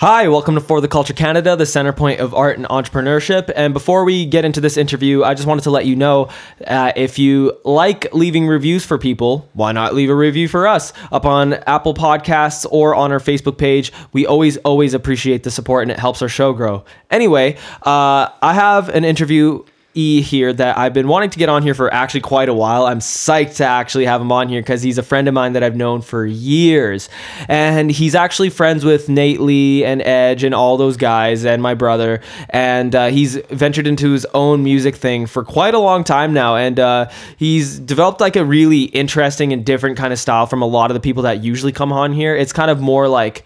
Hi, welcome to For the Culture Canada, the center point of art and entrepreneurship. And before we get into this interview, I just wanted to let you know uh, if you like leaving reviews for people, why not leave a review for us up on Apple Podcasts or on our Facebook page? We always, always appreciate the support and it helps our show grow. Anyway, uh, I have an interview E here that I've been wanting to get on here for actually quite a while. I'm psyched to actually have him on here because he's a friend of mine that I've known for years. And he's actually friends with Nate Lee and Edge and all those guys and my brother. And uh, he's ventured into his own music thing for quite a long time now. And uh, he's developed like a really interesting and different kind of style from a lot of the people that usually come on here. It's kind of more like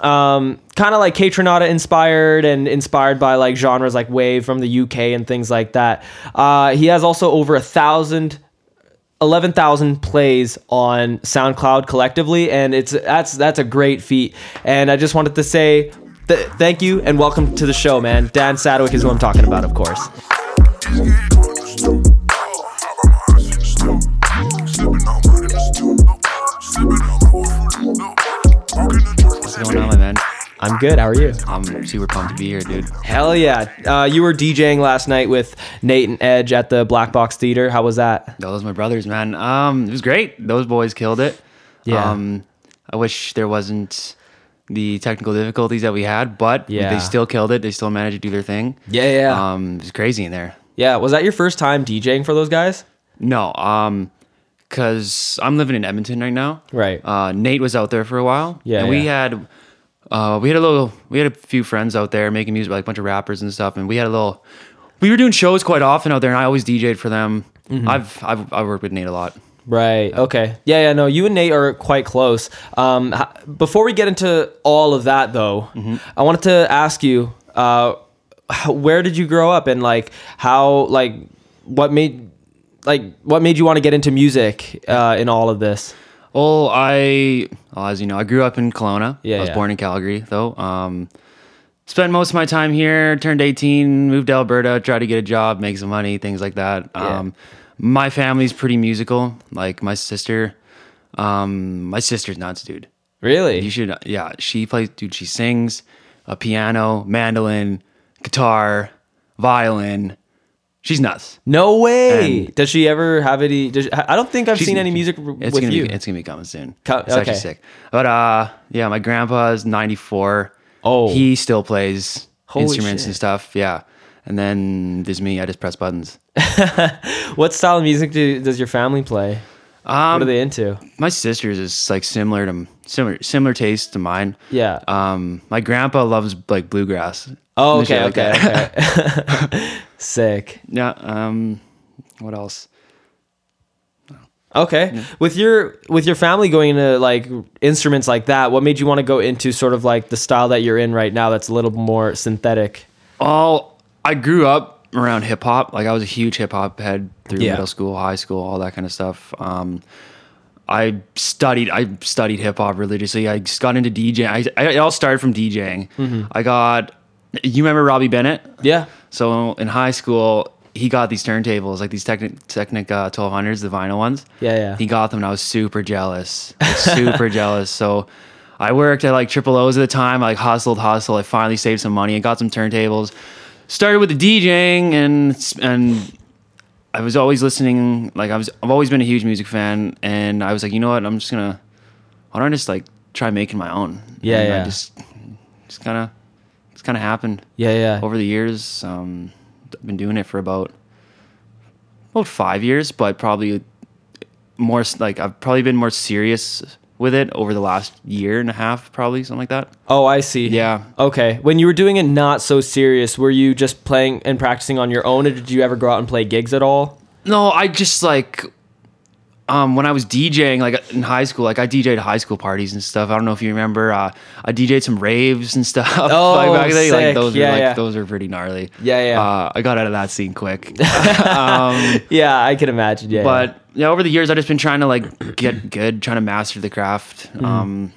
um, kind of like Kaytranada inspired and inspired by like genres like wave from the UK and things like that. Uh, he has also over a thousand. 11,000 plays on SoundCloud collectively and it's that's that's a great feat and I just wanted to say th- thank you and welcome to the show man Dan Sadwick is who I'm talking about of course going on, my man? I'm good how are you I'm super pumped to be here, dude. Hell yeah uh, you were DJing last night with Nate and Edge at the Black Box Theater how was that Those my brothers, man. Um, it was great. Those boys killed it. Yeah. Um, I wish there wasn't the technical difficulties that we had, but Yeah. they still killed it. They still managed to do their thing. yeah yeah Um, it was crazy in there. yeah was that your first time DJing for those guys No, um, cause I'm living in Edmonton right now. Right. Uh, Nate was out there for a while. Yeah, And we yeah. had, uh, we had a little, we had a few friends out there making music, like a bunch of rappers and stuff, and we had a little. We were doing shows quite often out there, and I always DJ'd for them. Mm-hmm. I've I've I worked with Nate a lot. Right. Okay. Yeah. Yeah. No. You and Nate are quite close. Um, before we get into all of that, though, I wanted to ask you, uh, where did you grow up, and like how, like, what made, like, what made you want to get into music uh, in all of this? Well, I, well, as you know, I grew up in Kelowna. Yeah, I was yeah. born in Calgary, though. Um, spent most of my time here. Turned 18, moved to Alberta, tried to get a job, make some money, things like that. Yeah. Um, my family's pretty musical. Like my sister, um, my sister's nuts, dude. Really? You should, yeah. She plays, dude. She sings a piano, mandolin, guitar, violin. She's nuts. no way. And- does she ever have any? Does, I don't think I've seen any music It's with gonna you. Be, it's gonna be coming soon. Co- it's actually sick. But uh, yeah, my grandpa is 94. Oh. he still plays Holy instruments shit. and stuff. Yeah, and then there's me. I just press buttons. what style of music do, does your family play? what Um, are they into? my sister's is like similar to similar similar taste to mine. Yeah. Um, my grandpa loves like bluegrass. Oh, okay. like Okay. Okay. Sick. Yeah. Um, what else? Okay. With your with your family going into like instruments like that, what made you want to go into sort of like the style that you're in right now that's a little more synthetic? Oh, I grew up around hip hop. Like I was a huge hip hop head through Yeah. middle school, high school, all that kind of stuff. Um, I studied. I studied hip hop religiously. I just got into DJing. I, I, it all started from DJing. Mm-hmm. I got. You remember Robbie Bennett? Yeah. So in high school, he got these turntables, like these Technic Technic uh, 1200s, the vinyl ones. Yeah, yeah. He got them, and I was super jealous. Super jealous. So I worked at like Triple O's at the time. I like hustled, hustled. I finally saved some money and got some turntables. Started with the DJing, and and I was always listening. Like I was, I've always been a huge music fan, and I was like, you know what? I'm just gonna, why don't I just like try making my own? Yeah, and yeah. I just, just kind of, it's kind of happened Yeah, yeah. over the years. Um, I've been doing it for about about five years, but probably more like I've probably been more serious with it over the last year and a half, probably something like that. Oh, I see. Yeah. Okay. When you were doing it not so serious, were you just playing and practicing on your own or did you ever go out and play gigs at all? No, I just like um, when I was DJing, like in high school, like I DJed high school parties and stuff. I don't know if you remember. Uh, I DJed some raves and stuff. Oh, like back sick. like those Yeah, were like yeah. those were pretty gnarly. Yeah, yeah. Uh, I got out of that scene quick. um, Yeah, I can imagine. Yeah. but yeah, over the years, I've just been trying to like get good, trying to master the craft, Mm-hmm. um,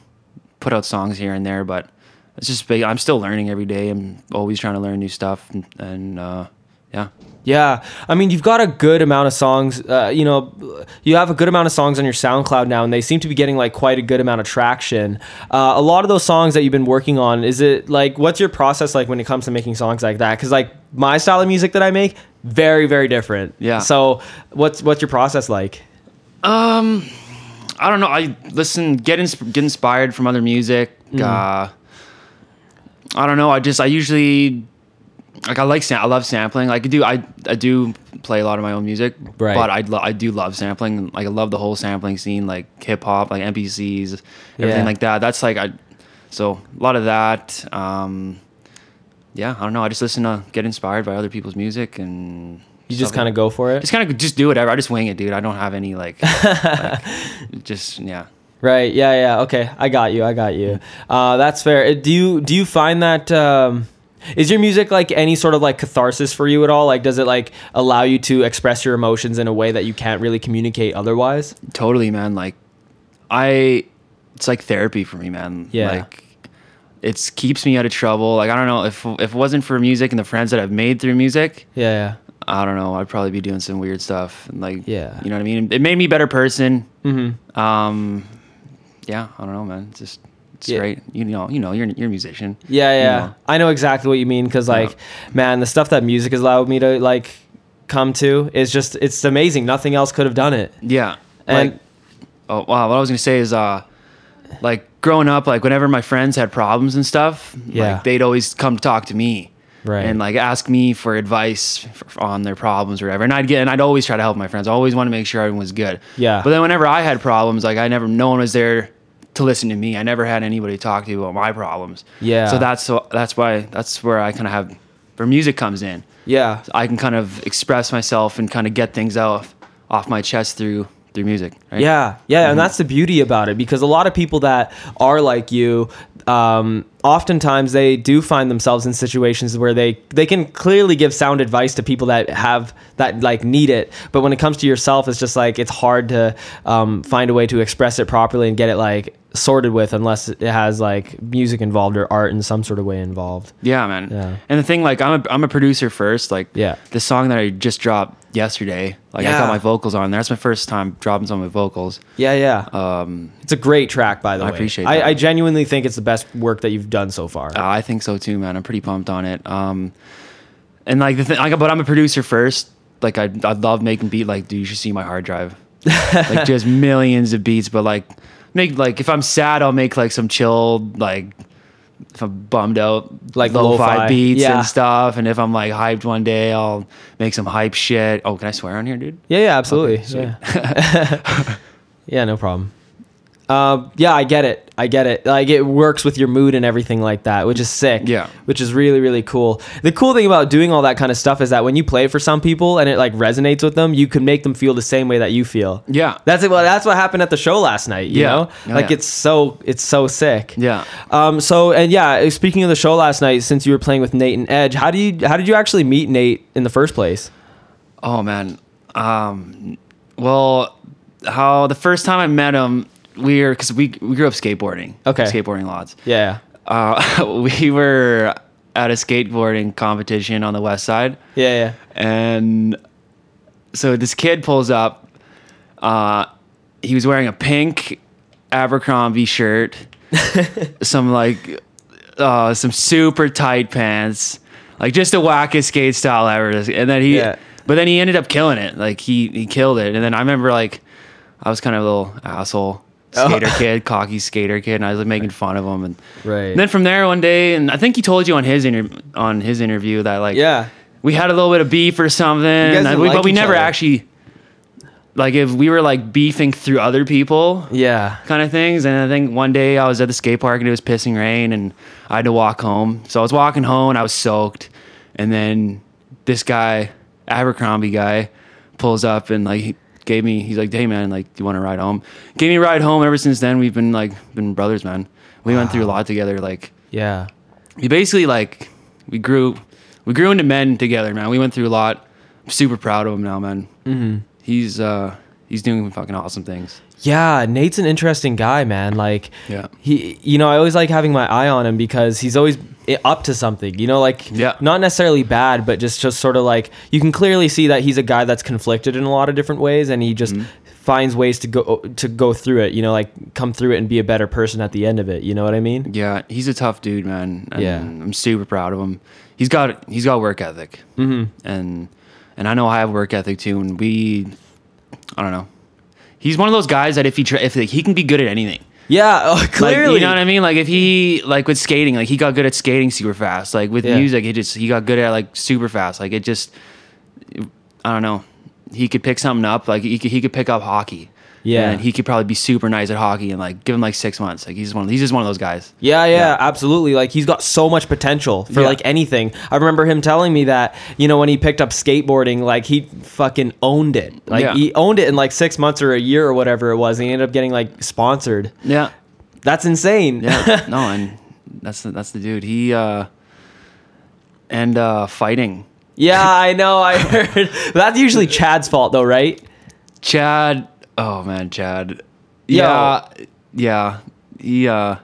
put out songs here and there. But it's just big. I'm still learning every day. I'm always trying to learn new stuff, and, and uh, yeah. Yeah, I mean, you've got a good amount of songs. Uh, you know, you have a good amount of songs on your SoundCloud now, and they seem to be getting like quite a good amount of traction. Uh, a lot of those songs that you've been working on, is it like what's your process like when it comes to making songs like that? Because like my style of music that I make, very very different. Yeah. So what's what's your process like? Um, I don't know. I listen, get ins- get inspired from other music. Mm-hmm. Uh, I don't know. I just I usually like I like sam- I love sampling. Like I do I I do play a lot of my own music, Right. But I lo- I do love sampling. Like I love the whole sampling scene, like hip hop, like MPCs, everything Yeah. like that. That's like I so a lot of that. Um, yeah, I don't know. I just listen to get inspired by other people's music and. You just kind of go for it. just kind of just do whatever. I just wing it, dude. I don't have any like, like just yeah. Right. Yeah. Yeah. Okay. I got you. I got you. Uh, that's fair. Uh, Do you do you find that um, is your music like any sort of like catharsis for you at all? Like, does it like allow you to express your emotions in a way that you can't really communicate otherwise? Totally, man. Like, I, it's like therapy for me, man. Yeah. Like, it's keeps me out of trouble. Like, I don't know if if it wasn't for music and the friends that I've made through music, Yeah. I don't know. I'd probably be doing some weird stuff. And like, Yeah. you know what I mean. It made me a better person. Mm-hmm. Um, yeah. I don't know, man. It's just it's Yeah. great. You know, you know, you're you're a musician. Yeah. you Yeah. know. I know exactly what you mean because like, man, the stuff that music has allowed me to like come to is just it's amazing. Nothing else could have done it. Yeah. And like, oh wow, what I was gonna say is uh like growing up, like whenever my friends had problems and stuff, Yeah. like they'd always come to talk to me. Right. And like ask me for advice f- on their problems or whatever. And I'd get and I'd always try to help my friends. I always want to make sure everyone was good. Yeah. But then whenever I had problems, like I never no one was there to listen to me. I never had anybody talk to about my problems. Yeah. So that's so that's why that's where I kind of have where music comes in. yeah. I can kind of express myself and kind of get things out off my chest through through music. Right? Yeah, yeah, Mm-hmm. and that's the beauty about it because a lot of people that are like you, um, oftentimes they do find themselves in situations where they they can clearly give sound advice to people that have that like need it, but when it comes to yourself, it's just like it's hard to um, find a way to express it properly and get it like sorted with unless it has like music involved or art in some sort of way involved. Yeah, man. Yeah. And the thing, like, I'm a, I'm a producer first. Like, Yeah. the song that I just dropped yesterday, like, I got my vocals on there. That's my first time dropping some of my vocals. Yeah, yeah. Um, it's a great track, by the I way. I appreciate I, that. I genuinely think it's the best work that you've done so far. I think so too, man. I'm pretty pumped on it. Um, and like the thing, like, but I'm a producer first. Like, I I love making beat. Like, dude, you should see my hard drive. like, just millions of beats. But like, make like if I'm sad, I'll make like some chilled like. If I'm bummed out, Like lo-fi, lo-fi, beats yeah. and stuff, and if I'm like hyped one day, I'll make some hype shit. Oh, can I swear on here, dude? Yeah, yeah, absolutely. sweet. yeah. yeah, no problem. Uh, yeah, I get it. I get it. Like it works with your mood and everything like that, which is sick. Yeah. Which is really, really cool. The cool thing about doing all that kind of stuff is that when you play for some people and it like resonates with them, you can make them feel the same way that you feel. Yeah. That's it. Well, that's what happened at the show last night. You Yeah. know, Oh, like yeah. it's so it's so sick. Yeah. Um. So and yeah, speaking of the show last night, since you were playing with Nate and Edge, how do you how did you actually meet Nate in the first place? Oh man. Um, well, how the first time I met him, we were because we we grew up skateboarding. Okay. Skateboarding lots. Yeah. Uh, we were at a skateboarding competition on the west side, Yeah. Yeah. and so this kid pulls up. Uh, he was wearing a pink Abercrombie shirt, some like uh, some super tight pants, like just the wackest skate style ever. And then he, Yeah. but then he ended up killing it. Like he he killed it. And then I remember like I was kind of a little asshole Oh. skater kid, cocky skater kid, and I was like making fun of him. And, Right. and then from there one day, and I think he told you on his inter- on his interview that like yeah. we had a little bit of beef or something, we- like but we never other. actually like if we were like beefing through other people Yeah. kind of things. And I think one day I was at the skate park and it was pissing rain, and I had to walk home. So I was walking home and I was soaked, and then this guy, Abercrombie guy, pulls up and like gave me. He's like, "Hey man, like, do you want to ride home?" Gave me a ride home. Ever since then, we've been like been brothers, man. We went through a lot together. Like Yeah. we basically like we grew we grew into men together, man. We went through a lot. I'm super proud of him now, man. Mm-hmm. He's uh he's doing fucking awesome things. Yeah, Nate's an interesting guy, man. Like, Yeah. he, you know, I always like having my eye on him because he's always up to something. You know, like Yeah. not necessarily bad, but just just sort of like you can clearly see that he's a guy that's conflicted in a lot of different ways, and he just finds ways to go to go through it. You know, like come through it and be a better person at the end of it. You know what I mean? Yeah, he's a tough dude, man. And Yeah. I'm super proud of him. He's got he's got work ethic, mm-hmm. and and I know I have work ethic too. And we, I don't know, he's one of those guys that if he try, if like, he can be good at anything. Yeah, oh, Like, clearly. you know what I mean? Like if he like with skating, like he got good at skating super fast. Like with Yeah. music, he just he got good at like super fast. Like it just, I don't know. He could pick something up. Like he could, he could pick up hockey. Yeah. and he could probably be super nice at hockey and like give him like six months. Like he's one. He's just one of those guys. Yeah, yeah, Yeah. absolutely. Like he's got so much potential for Yeah. like anything. I remember him telling me that, you know, when he picked up skateboarding, like he fucking owned it. Like Yeah. he owned it in like 6 months or a year or whatever it was. And he ended up getting like sponsored. Yeah. That's insane. Yeah, no, and that's the, that's the dude. He uh and uh fighting. yeah, I know. I heard. That's usually Chad's fault though, right? Chad, oh man, Chad. Yo. Yeah, yeah. He uh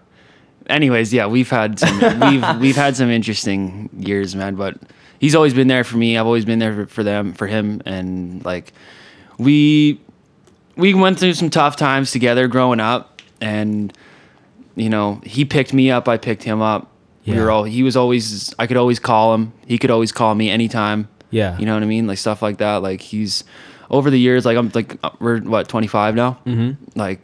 anyways, yeah, we've had some we've we've had some interesting years, man, but he's always been there for me. I've always been there for, for them, for him and like we we went through some tough times together growing up and you know, he picked me up, I picked him up. We were all he was always I could always call him. He could always call me anytime. Yeah. You know what I mean? Like stuff like that. Like he's over the years, like I'm like uh, we're what 25 now. Mm-hmm. Like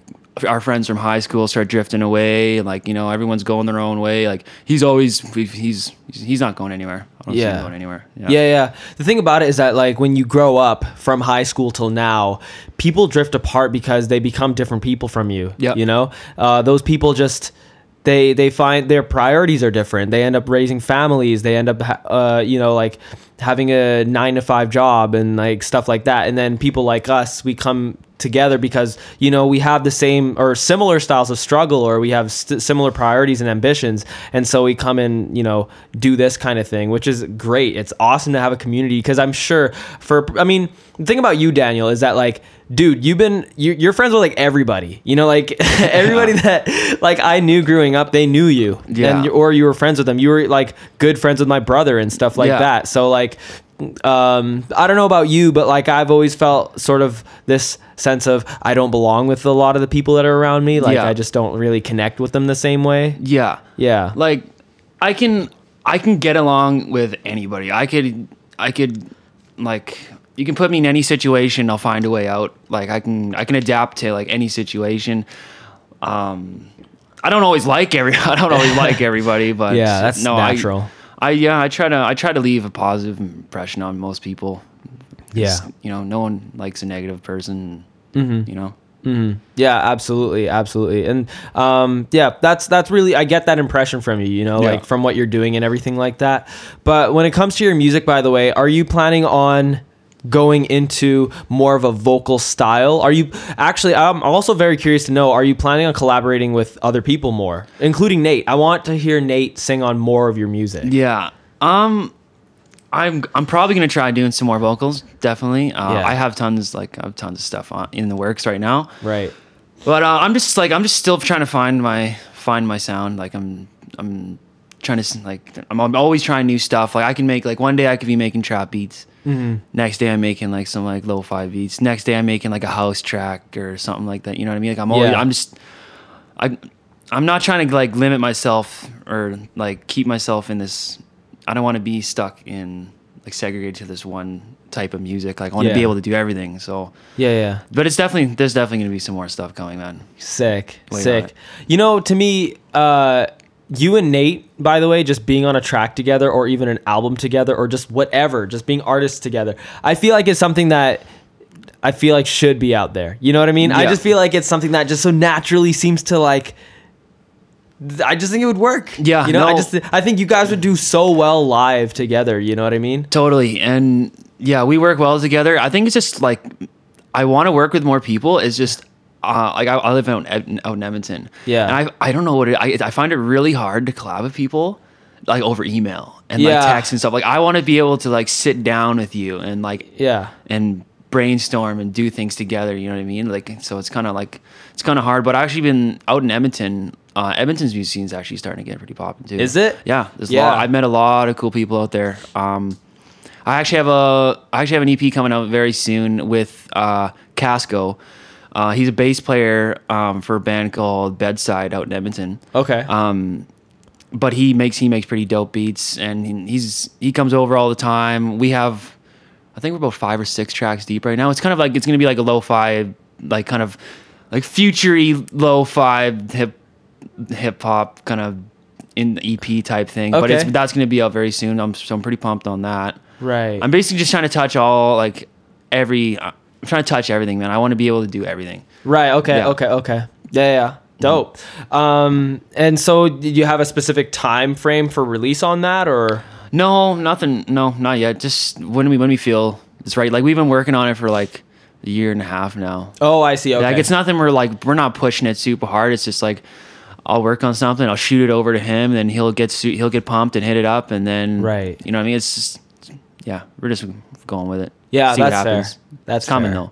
our friends from high school start drifting away. Like you know everyone's going their own way. Like he's always he's he's not going anywhere. I don't see Yeah. him going anywhere. Yeah, yeah. The thing about it is that like when you grow up from high school till now, people drift apart because they become different people from you. Yeah, You know, uh, those people just they they find their priorities are different. They end up raising families. They end up uh, you know like having a nine to five job and like stuff like that. And then people like us, we come together because you know we have the same or similar styles of struggle or we have st- similar priorities and ambitions. And so we come and you know do this kind of thing which is great. It's awesome to have a community because i'm sure for i mean the thing about you daniel is that like dude you've been you, you're friends with like everybody. You know like everybody that like i knew growing up they knew you. Yeah. and or you were friends with them. You were like good friends with my brother and stuff like Yeah. that. So like um i don't know about you but like i've always felt sort of this sense of i don't belong with a lot of the people that are around me like Yeah. i just don't really connect with them the same way Yeah. yeah Like I can I can get along with anybody. I could I could like you can put me in any situation, I'll find a way out. Like I can I can adapt to like any situation. Um I don't always like every I don't always like everybody, but Yeah, that's no, natural. I, yeah, I try to I try to leave a positive impression on most people. yeah You know, no one likes a negative person. Mm-hmm. You know. Yeah, absolutely, absolutely, and um, yeah, that's that's really I get that impression from you, you know, Yeah. like from what you're doing and everything like that. But when it comes to your music, by the way, are you planning on going into more of a vocal style? Are you actually? I'm also very curious to know: Are you planning on collaborating with other people more, including Nate? I want to hear Nate sing on more of your music. Yeah. Um I'm I'm probably gonna try doing some more vocals, definitely. Uh, Yeah. I have tons like I have tons of stuff on, in the works right now, Right. but uh, I'm just like I'm just still trying to find my find my sound. Like I'm I'm trying to like I'm, I'm always trying new stuff. Like I can make like one day I could be making trap beats. Next day I'm making like some like lo-fi beats. Next day I'm making like a house track or something like that. You know what I mean? Like I'm always Yeah. I'm just I I'm not trying to like limit myself or like keep myself in this. I don't want to be stuck in like segregated to this one type of music. Like I want to be able to do everything. So, Yeah, yeah. but it's definitely there's definitely gonna be some more stuff coming, man. Sick, Way sick. You know, to me, uh, you and Nate, by the way, just being on a track together, or even an album together, or just whatever, just being artists together, I feel like it's something that I feel like should be out there. You know what I mean? I just feel like it's something that just so naturally seems to like. I just think it would work. Yeah, you know, I just I think you guys would do so well live together. You know what I mean? Totally, and yeah, we work well together. I think it's just like I want to work with more people. It's just. Uh, like I, I live out in, out in Edmonton, Yeah. and I I don't know what it, I I find it really hard to collab with people, like over email and Yeah. like text and stuff. Like I want to be able to like sit down with you and like Yeah. and brainstorm and do things together. You know what I mean? Like, so it's kind of like it's kind of hard. But I've actually been out in Edmonton uh, Edmonton's music scene is actually starting to get pretty popping too. Is it? Yeah, there's Yeah. lot. I've met a lot of cool people out there. Um, I actually have a I actually have an EP coming out very soon with uh, Casco. Uh, he's a bass player um, for a band called Bedside out in Edmonton. Okay. Um, but he makes he makes pretty dope beats, and he's he comes over all the time. We have, I think we're about five or six tracks deep right now. It's kind of like it's gonna be like a lo-fi, like kind of like futury lo-fi hip hip hop kind of in the EP type thing. Okay. But it's that's gonna be out very soon. I'm so I'm pretty pumped on that. right. I'm basically just trying to touch all like every. I'm trying to touch everything, man. I want to be able to do everything. Right. Okay. Yeah. Okay. Okay. Yeah. Yeah. Dope. Um, and so, did you have a specific time frame for release on that, or? No, nothing. No, not yet. Just when we when we feel it's right. Like we've been working on it for like a year and a half now. Oh, I see. Okay. Like it's nothing. We're like we're not pushing it super hard. It's just like I'll work on something. I'll shoot it over to him, then he'll get su- he'll get pumped and hit it up, and then Right. You know what I mean? It's just yeah. We're just going with it. Yeah, that's fair. That's coming fair. though.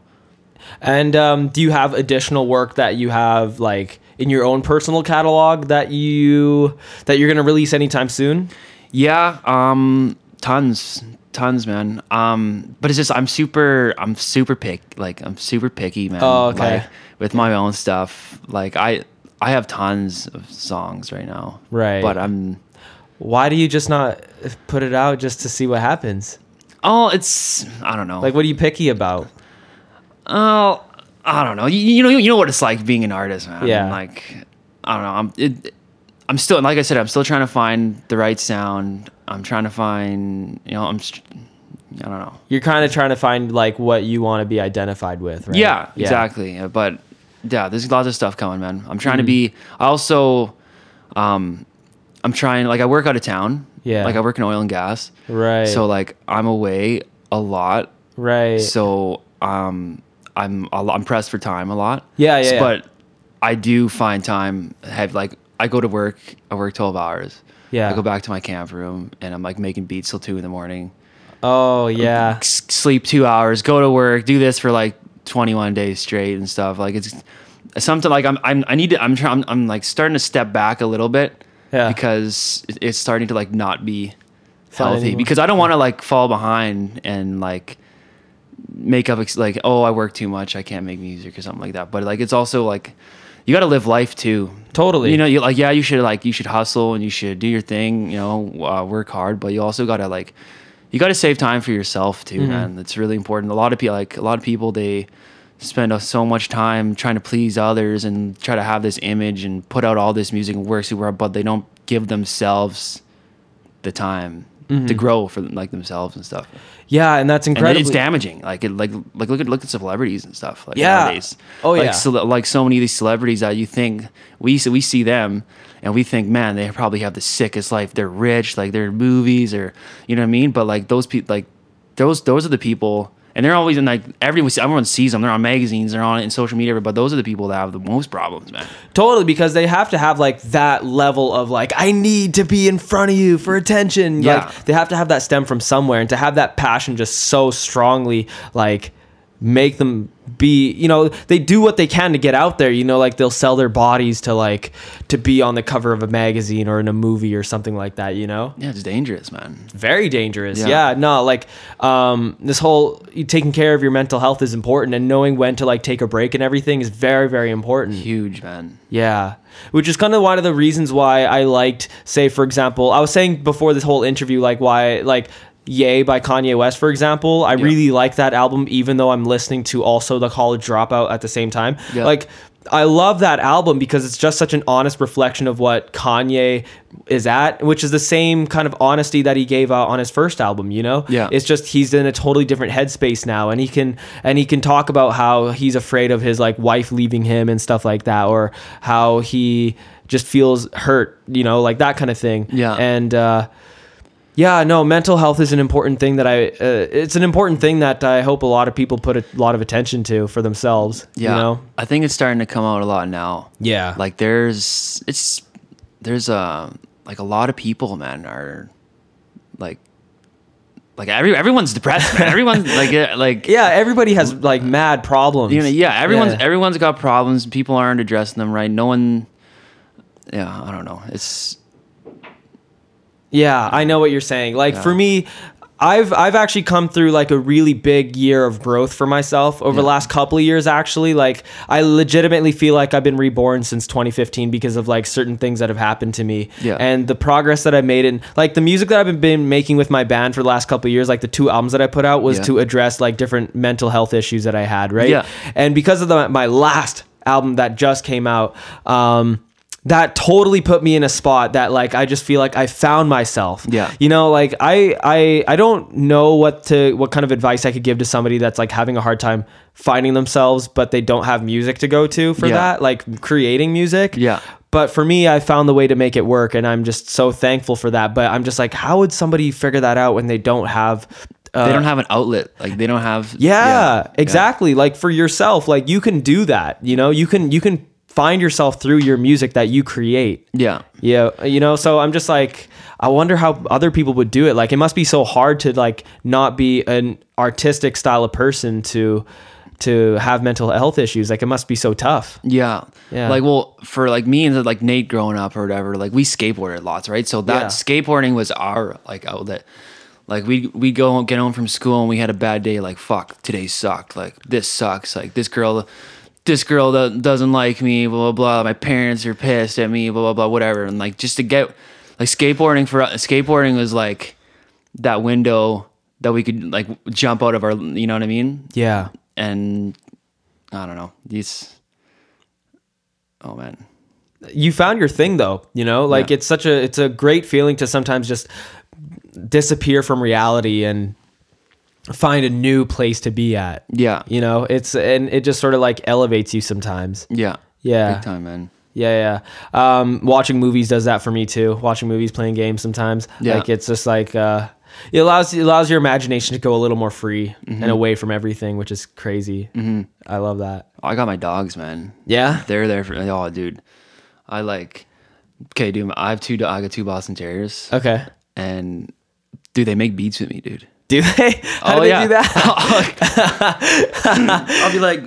And um, do you have additional work that you have like in your own personal catalog that you that you're gonna release anytime soon? Yeah, um, tons, tons, man. Um, but it's just I'm super, I'm super pick, like I'm super picky, man. Oh, okay. Like, with my own stuff, like I, I have tons of songs right now. Right. But I'm, Why do you just not put it out just to see what happens? Oh, it's I don't know. Like, what are you picky about? oh, I don't know. You, you know, you know what it's like being an artist, man. Yeah. Like, I don't know. I'm, it, I'm still, like I said, I'm still trying to find the right sound. I'm trying to find, you know, I'm, I don't know. You're kind of trying to find like what you want to be identified with, right? Yeah, exactly. Uh, But yeah, there's lots of stuff coming, man. I'm trying to be. I also, um, I'm trying. Like I work out of town. Yeah. Like I work in oil and gas. Right. So like I'm away a lot. Right. So um, I'm a lot, I'm pressed for time a lot. Yeah, yeah, yeah. But I do find time. Have like I go to work. I work 12 hours. Yeah. I go back to my camp room and I'm like making beats till two in the morning. oh yeah. s- sleep two hours, go to work, do this for like 21 days straight and stuff. Like it's something like I'm, I'm I need to I'm trying I'm, I'm like starting to step back a little bit Yeah. because it's starting to like not be Fun healthy anymore. because I don't want to like fall behind and like make up ex- like oh I work too much I can't make music or something like that. But like it's also like you got to live life too. Totally. You know, you like yeah, you should like you should hustle and you should do your thing. You know, uh, work hard, but you also gotta like you gotta save time for yourself too, Mm-hmm. man. That's really important. A lot of people like a lot of people they spend so much time trying to please others and try to have this image and put out all this music and work super hard, but they don't give themselves the time Mm-hmm. to grow for like themselves and stuff. Yeah, and that's incredible. it's damaging. Like it, like like look at look at celebrities and stuff. Like Yeah. nowadays. Oh, like, yeah. cele- like so many of these celebrities that you think we see, we see them and we think, man, they probably have the sickest life. They're rich, like they're in movies or you know what I mean. But like those people, like those those are the people, and they're always in like everyone everyone sees them. They're on magazines, they're on it in social media. But those are the people that have the most problems, man. Totally, because they have to have like that level of like, I need to be in front of you for attention. Yeah. Like they have to have that stem from somewhere and to have that passion just so strongly like make them be you know they do what they can to get out there you know like they'll sell their bodies to like to be on the cover of a magazine or in a movie or something like that you know Yeah, it's dangerous, man. very dangerous yeah, Yeah. no like um this whole taking care of your mental health is important and knowing when to like take a break and everything is very very important Huge, man. yeah. Which is kind of one of the reasons why I liked, say, for example, I was saying before this whole interview, like why, like, Ye by Kanye West, for example. I really like that album, even though I'm listening to also The College Dropout at the same time. Yeah. Like, I love that album because it's just such an honest reflection of what Kanye is at, which is the same kind of honesty that he gave out on his first album, you know? Yeah. It's just he's in a totally different headspace now and he can and he can talk about how he's afraid of his like wife leaving him and stuff like that or how he just feels hurt, you know, like that kind of thing. Yeah. And uh yeah, no, mental health is an important thing that I uh, it's an important thing that I hope a lot of people put a lot of attention to for themselves, Yeah, you know? I think it's starting to come out a lot now. Yeah. like there's it's there's a like a lot of people man are like like every everyone's depressed man everyone's like uh, like yeah, everybody has like mad problems. you know yeah everyone's Yeah. everyone's got problems people aren't addressing them right no one yeah, I don't know. It's Yeah, I know what you're saying. Like for me, I've I've actually come through like a really big year of growth for myself over the last couple of years actually. Like I legitimately feel like I've been reborn since 2015 because of like certain things that have happened to me. Yeah. And the progress that I made in like the music that I've been, been making with my band for the last couple of years, like the two albums that I put out was Yeah. to address like different mental health issues that I had, right? Yeah. And because of the, my last album that just came out, um that totally put me in a spot that like I just feel like I found myself. Yeah. You know, like I I I don't know what to what kind of advice I could give to somebody that's like having a hard time finding themselves but they don't have music to go to for Yeah. that, like creating music. Yeah. But for me, I found the way to make it work and I'm just so thankful for that. But I'm just like how would somebody figure that out when they don't have uh, they don't have an outlet. Like they don't have. yeah, exactly. Like for yourself, like you can do that. You know, you can you can find yourself through your music that you create. Yeah. Yeah, you know, so I'm just like I wonder how other people would do it. Like it must be so hard to like not be an artistic style of person to to have mental health issues. Like it must be so tough. Yeah. Yeah. Like, well, for like me and like Nate growing up or whatever, like we skateboarded lots, right? So that Yeah. skateboarding was our like oh, outlet. Like we we go get home from school and we had a bad day. Like fuck, today sucked. Like this sucks. Like this girl, this girl do- doesn't like me. Blah blah blah. My parents are pissed at me. Blah blah blah. Whatever. And like just to get like skateboarding for skateboarding was like that window that we could like jump out of our. You know what I mean? Yeah. And I don't know these. Oh man. You found your thing though, you know? Like Yeah. it's such a it's a great feeling to sometimes just disappear from reality and find a new place to be at. Yeah. You know, it's and it just sort of like elevates you sometimes. Yeah. Yeah. Big time, man. Yeah, yeah. Um, watching movies does that for me too. Watching movies, playing games sometimes. Yeah. Like it's just like uh, it allows it allows your imagination to go a little more free Mm-hmm. and away from everything, which is crazy. Mm-hmm. I love that. I got my dogs, man. Yeah. They're there for oh, dude. I like. Okay, dude. I have two. I got two Boston Terriers, Okay. and dude, they make beats with me, dude. Do they? How oh, do Oh, they yeah. do that? I'll be like,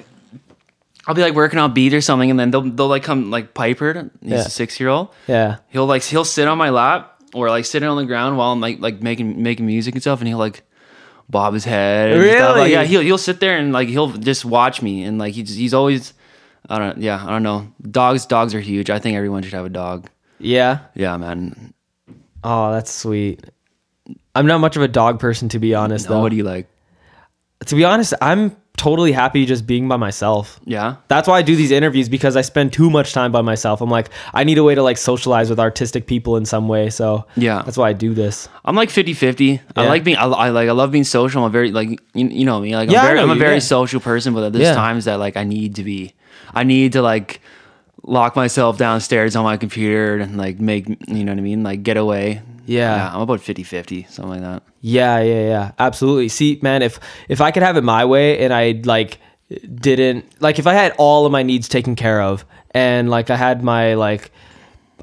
I'll be like working on beat or something, and then they'll they'll like come like Piper. He's Yeah. a six year old. yeah. He'll like he'll sit on my lap or like sitting on the ground while I'm like like making making music and stuff, and he'll like bob his head. and stuff. Like, Really? yeah, he'll he'll sit there and like he'll just watch me, and like he's he's always. I don't. Yeah, I don't know. Dogs. Dogs are huge. I think everyone should have a dog. Yeah. Yeah, man. Oh, that's sweet. I'm not much of a dog person to be honest No, though. what do you like? to be honest, I'm totally happy just being by myself. Yeah. That's why I do these interviews because I spend too much time by myself. I'm like, I need a way to like socialize with artistic people in some way. So Yeah. that's why I do this. I'm like 50-50. I like being. I, I like. I love being social. I'm a very like. You, you know me. Like. Yeah, I'm, very, I'm a very yeah. social person, but there's Yeah. times that like I need to be. I need to like lock myself downstairs on my computer and like make you know what I mean. Like get away. Yeah. I'm about 50-50, something like that. Yeah, yeah, yeah. Absolutely. See, man, if if I could have it my way and I like didn't like if I had all of my needs taken care of and like I had my like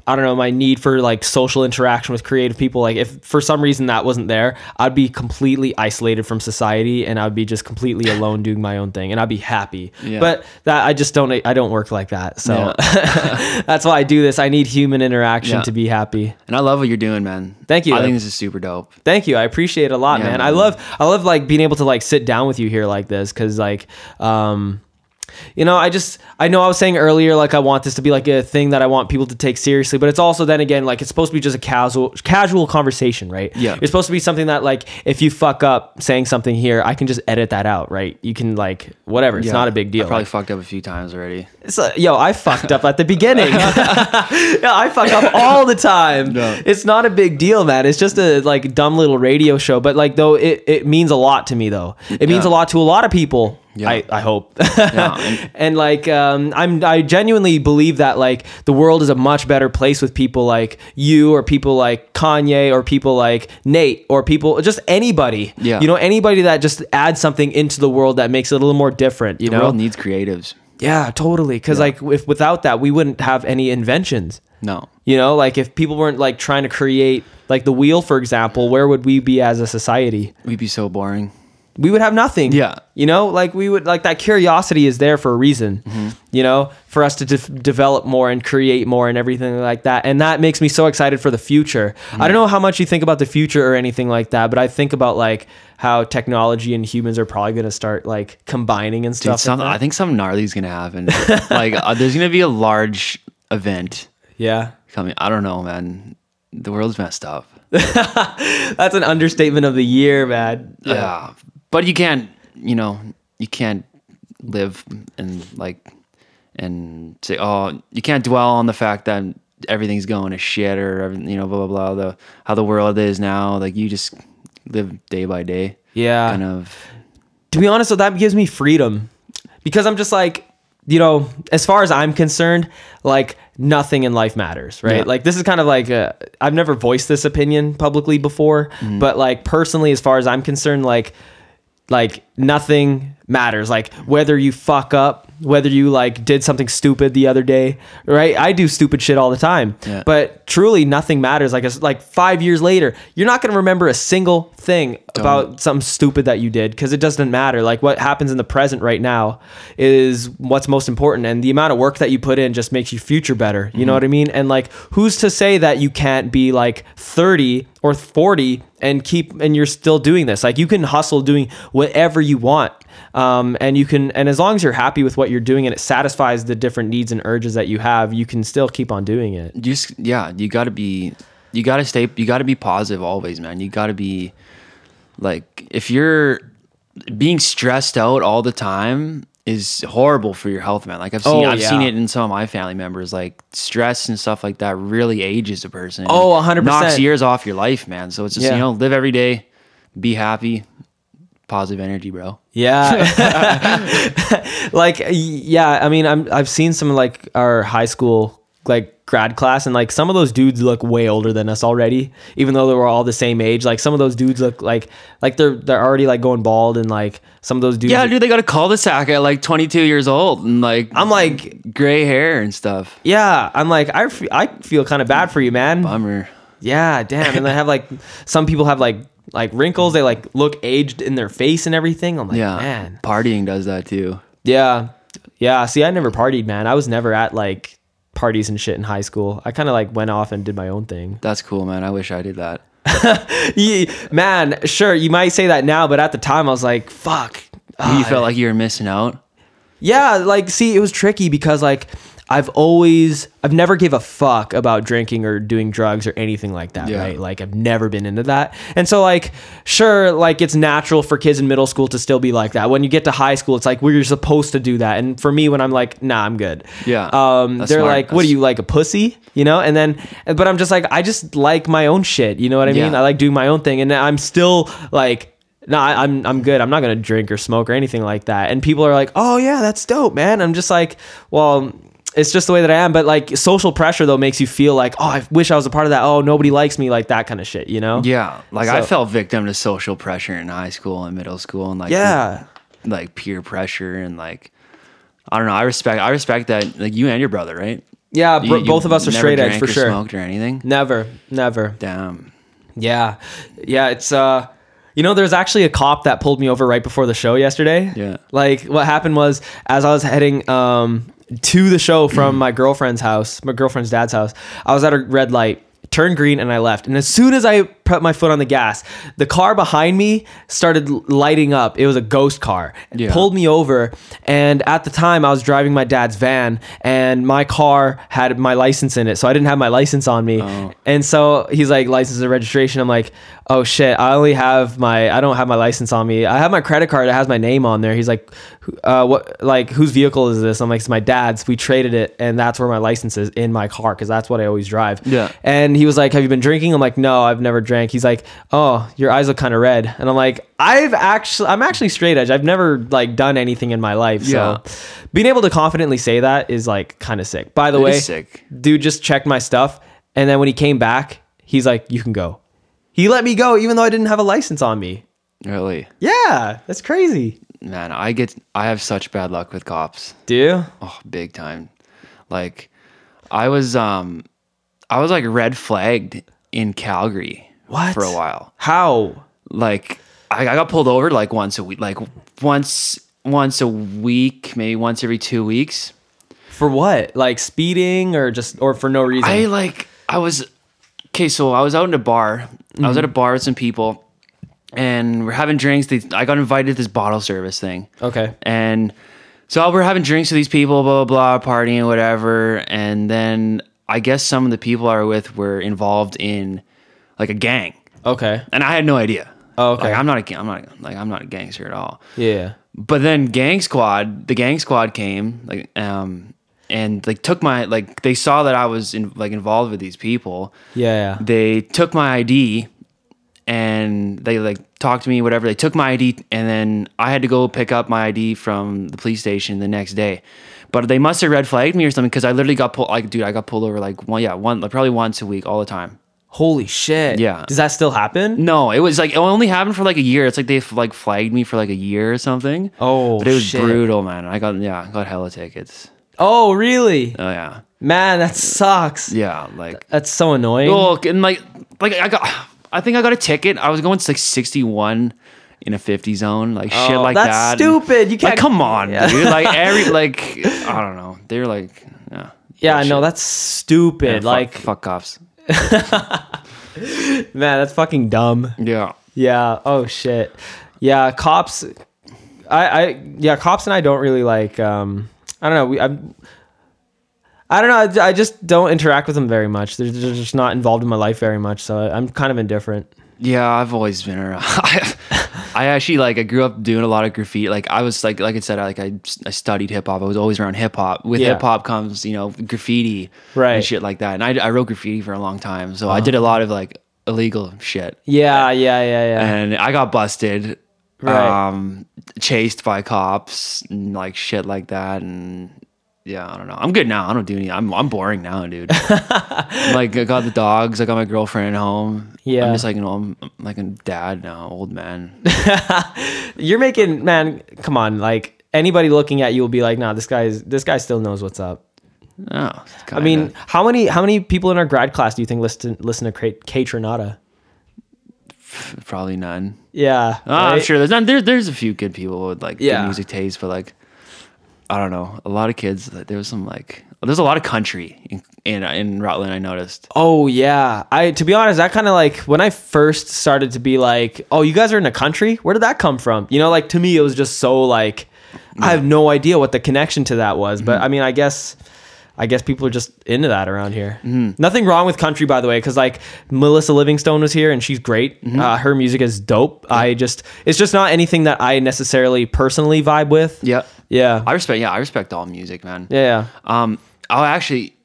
I don't know, my need for like social interaction with creative people, like if for some reason that wasn't there, I'd be completely isolated from society and I'd be just completely alone doing my own thing and I'd be happy. Yeah. But that I just don't I don't work like that. So that's why I do this. I need human interaction Yeah. to be happy. And I love what you're doing, man. Thank you. I think this is super dope. Thank you. I appreciate it a lot, Yeah, man. I love I love like being able to like sit down with you here like this cuz like um you know, I just I know I was saying earlier like I want this to be like a thing that I want people to take seriously, but it's also then again like it's supposed to be just a casual casual conversation, right? Yeah. It's supposed to be something that like if you fuck up saying something here, I can just edit that out, right? You can like whatever. It's Yeah. not a big deal. I probably Like, fucked up a few times already. it's like, yo, I fucked up at the beginning. yeah, I fuck up all the time. No. It's not a big deal, man. It's just a like dumb little radio show, but like though it, it means a lot to me though. It means Yeah. a lot to a lot of people. Yeah. I, I hope. Yeah, and- and like um I'm I genuinely believe that like the world is a much better place with people like you or people like Kanye or people like Nate or people just anybody. Yeah. You know, anybody that just adds something into the world that makes it a little more different, you The know? world needs creatives. Yeah, totally. Because like if without that, we wouldn't have any inventions. No. You know, like if people weren't like trying to create like the wheel, for example, where would we be as a society? We'd be so boring. We would have nothing. Yeah. You know, like we would like that curiosity is there for a reason. You know, for us to de- develop more and create more and everything like that. And that makes me so excited for the future. I don't know how much you think about the future or anything like that, but I think about like how technology and humans are probably going to start like combining and Dude, stuff. some, like. I think something gnarly is gonna happen. like, uh, there's gonna be a large event yeah. coming. I don't know, man. The world's messed up. That's an understatement of the year, man. Yeah, but you can't. You know, you can't live and like and say, oh, you can't dwell on the fact that everything's going to shit or you know, blah blah blah. The how the world is now. Like you just live day by day. Yeah. Kind of. to be honest, though, that gives me freedom because I'm just like, you know, as far as I'm concerned, like nothing in life matters, right? Yeah. Like this is kind of like i I've never voiced this opinion publicly before, Mm-hmm. but like personally, as far as I'm concerned, like like nothing matters. Like whether you fuck up, whether you like did something stupid the other day, right? I do stupid shit all the time, Yeah. but truly nothing matters. Like it's like five years later, you're not gonna remember a single thing about something stupid that you did because it doesn't matter. Like what happens in the present right now is what's most important, and the amount of work that you put in just makes your future better. You mm-hmm. know what I mean? And like, who's to say that you can't be like 30 or 40 and keep and you're still doing this? Like you can hustle doing whatever you want. Um, and you can, and as long as you're happy with what you're doing and it satisfies the different needs and urges that you have, you can still keep on doing it. just yeah you got to be you got to stay you got to be positive always man you got to be like if you're being stressed out all the time is horrible for your health man like i've seen Oh, i've seen it in some of my family members like stress and stuff like that really ages a person Oh, 100%. knocks years off your life man so it's just Yeah. you know live every day be happy positive energy bro Yeah. like yeah, I mean I'm I've seen some like our high school like grad class and like some of those dudes look way older than us already even though they were all the same age like some of those dudes look like like they're they're already like going bald and like some of those dudes yeah dude they got a cul-de-sac at like 22 years old and like I'm like gray hair and stuff yeah I'm like I, I feel kind of bad for you man bummer yeah damn and they have like some people have like like wrinkles they like look aged in their face and everything I'm like yeah man partying does that too Yeah. Yeah. See, I never partied, man. I was never at like parties and shit in high school. I kind of like went off and did my own thing. That's cool, man. I wish I did that. Man, sure, you might say that now, but at the time I was like, fuck. you Ah, felt like you were missing out. Yeah, like see, it was tricky because like I've always I've never gave a fuck about drinking or doing drugs or anything like that, Yeah. right? Like I've never been into that. And so like sure, like it's natural for kids in middle school to still be like that. When you get to high school, it's like we're supposed to do that. And for me when I'm like, "Nah, I'm good." Yeah, Um they're smart. like, "What are you like a pussy?" You know? And then but I'm just like I just like my own shit, you know what I mean? Yeah. I like doing my own thing and I'm still like no, I, I'm I'm good. I'm not gonna drink or smoke or anything like that. And people are like, "Oh yeah, that's dope, man." I'm just like, well, it's just the way that I am. But like social pressure though makes you feel like, oh, I wish I was a part of that. Oh, nobody likes me, like that kind of shit, you know? Yeah, like I So- felt victim to social pressure in high school and middle school, and like Yeah. like peer pressure and like I don't know. I respect I respect that. Like you and your brother, right? Yeah, bro- You- you both of us are straight edge for or sure. Smoked or anything? Never, never. Damn. Yeah, yeah. It's uh, you know, there's actually a cop that pulled me over right before the show yesterday. Yeah. Like what happened was as I was heading um to the show from my girlfriend's house, my girlfriend's dad's house, I was at a red light. Turned green and I left. And as soon as I put my foot on the gas, the car behind me started lighting up. It was a ghost car. It Yeah. pulled me over. And at the time, I was driving my dad's van, and my car had my license in it. So I didn't have my license on me. And so he's like, license and registration. I'm like, oh shit, I only have my, I don't have my license on me. I have my credit card. It has my name on there. He's like, uh, what, like, whose vehicle is this? I'm like, it's my dad's. We traded it, and that's where my license is in my car because that's what I always drive. Yeah. And he was like, have you been drinking? I'm like, no, I've never drank. He's like, oh, your eyes look kind of red. And I'm like, I've actually, I'm actually straight edge. I've never like done anything in my life. Yeah. So being able to confidently say that is like kind of sick. By the way, sick. dude just checked my stuff. And then when he came back, he's like, you can go. He let me go even though I didn't have a license on me. Really, Yeah, that's crazy. man. I get I have such bad luck with cops. Do you? Oh, big time. Like I was um I was like red flagged in Calgary What? for a while. How? Like I, I got pulled over like once a week, like once once a week, maybe once every two weeks. For what? Like speeding or just or for no reason? I like I was okay. So I was out in a bar. I was at a mm-hmm. bar with some people, and we're having drinks. They, I got invited to this bottle service thing. okay. And so we're having drinks with these people, blah blah blah, partying, whatever. And then I guess some of the people I were with were involved in like a gang, Okay. and I had no idea. Oh, okay. Like I'm not a, I'm not like I'm not a gangster at all. Yeah. But then gang squad, the gang squad came like um and like took my like they saw that I was in, like involved with these people. Yeah. Yeah. They took my ID and they like talked to me whatever. They took my ID and then I had to go pick up my ID from the police station the next day. But they must have red flagged me or something because I literally got pulled like dude, I got pulled over like one yeah, one like probably once a week all the time. Holy shit. Yeah. Does that still happen? No, it was like it only happened for like a year. It's like they like flagged me for like a year or something. Oh, But it was shit. brutal, man. I got yeah, I got hella tickets. Oh, really? Oh yeah, Man, that sucks. yeah. Like, That's so annoying. Look, and like, like I got, I think I got a ticket. I was going to like sixty one in a fifty zone, like shit Oh, like that's that. stupid. You can't Like, come on, Yeah. dude. Like every, like I don't know. They're like, yeah, yeah, no, that's stupid. Yeah, fuck- like, fuck cops. man, that's fucking dumb. Yeah, Yeah. Oh shit. Yeah, cops. I, I yeah, cops and I don't really like. Um, I don't know. We I'm. I don't know. I, I just don't interact with them very much. They're, they're just not involved in my life very much, so I'm kind of indifferent. yeah. I've always been around. I actually like I grew up doing a lot of graffiti. Like I was like like I said, I, like I, I studied hip hop. I was always around hip hop. With Yeah. hip hop comes you know graffiti Right. and shit like that. And I, I wrote graffiti for a long time, so I did a lot of like illegal shit. Yeah, yeah, yeah, yeah. and I got busted. Right. Um, chased by cops and like shit like that, and yeah, I don't know. I'm good now. I don't do any. I'm I'm boring now, dude. Like I got the dogs. I got my girlfriend at home. Yeah. I'm just like you know I'm, I'm like a dad now, old man. You're making man. Come on, like anybody looking at you will be like, nah, this guy's this guy still knows what's up. Oh, I mean, how many how many people in our grad class do you think listen listen to K, Kaytranada? probably none. Yeah, Oh, I'm sure there's not. There, there's a few good people with like Yeah. good music taste, but like I don't know. A lot of kids. There was some like there's a lot of country in in, in Rutland. I noticed. Oh yeah. I to be honest, that kind of like when I first started to be like, "Oh, you guys are in the country? Where did that come from?" You know, like to me it was just so like I have no idea what the connection to that was, but mm-hmm. I mean, I guess I guess people are just into that around here. Mm-hmm. Nothing wrong with country, by the way, because like Melissa Livingstone was here and she's great. Mm-hmm. Uh, her music is dope. I just, it's just not anything that I necessarily personally vibe with. Yeah. Yeah. I respect. Yeah, I respect all music, man. yeah. Um, I'll actually,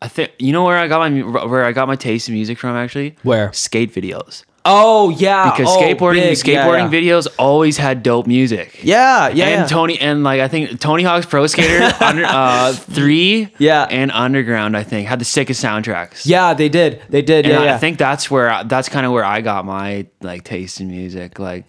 I think you know where I got my mu- where I got my taste in music from. Actually, Where? skate videos. Oh, yeah. Because Oh, skateboarding big. Skateboarding yeah. videos always had dope music. Yeah. Yeah. and yeah. Tony and like I think Tony Hawk's Pro Skater under uh three Yeah. and Underground I think had the sickest soundtracks. yeah, they did. They did. And Yeah. yeah. I think that's where that's kind of where I got my like taste in music. Like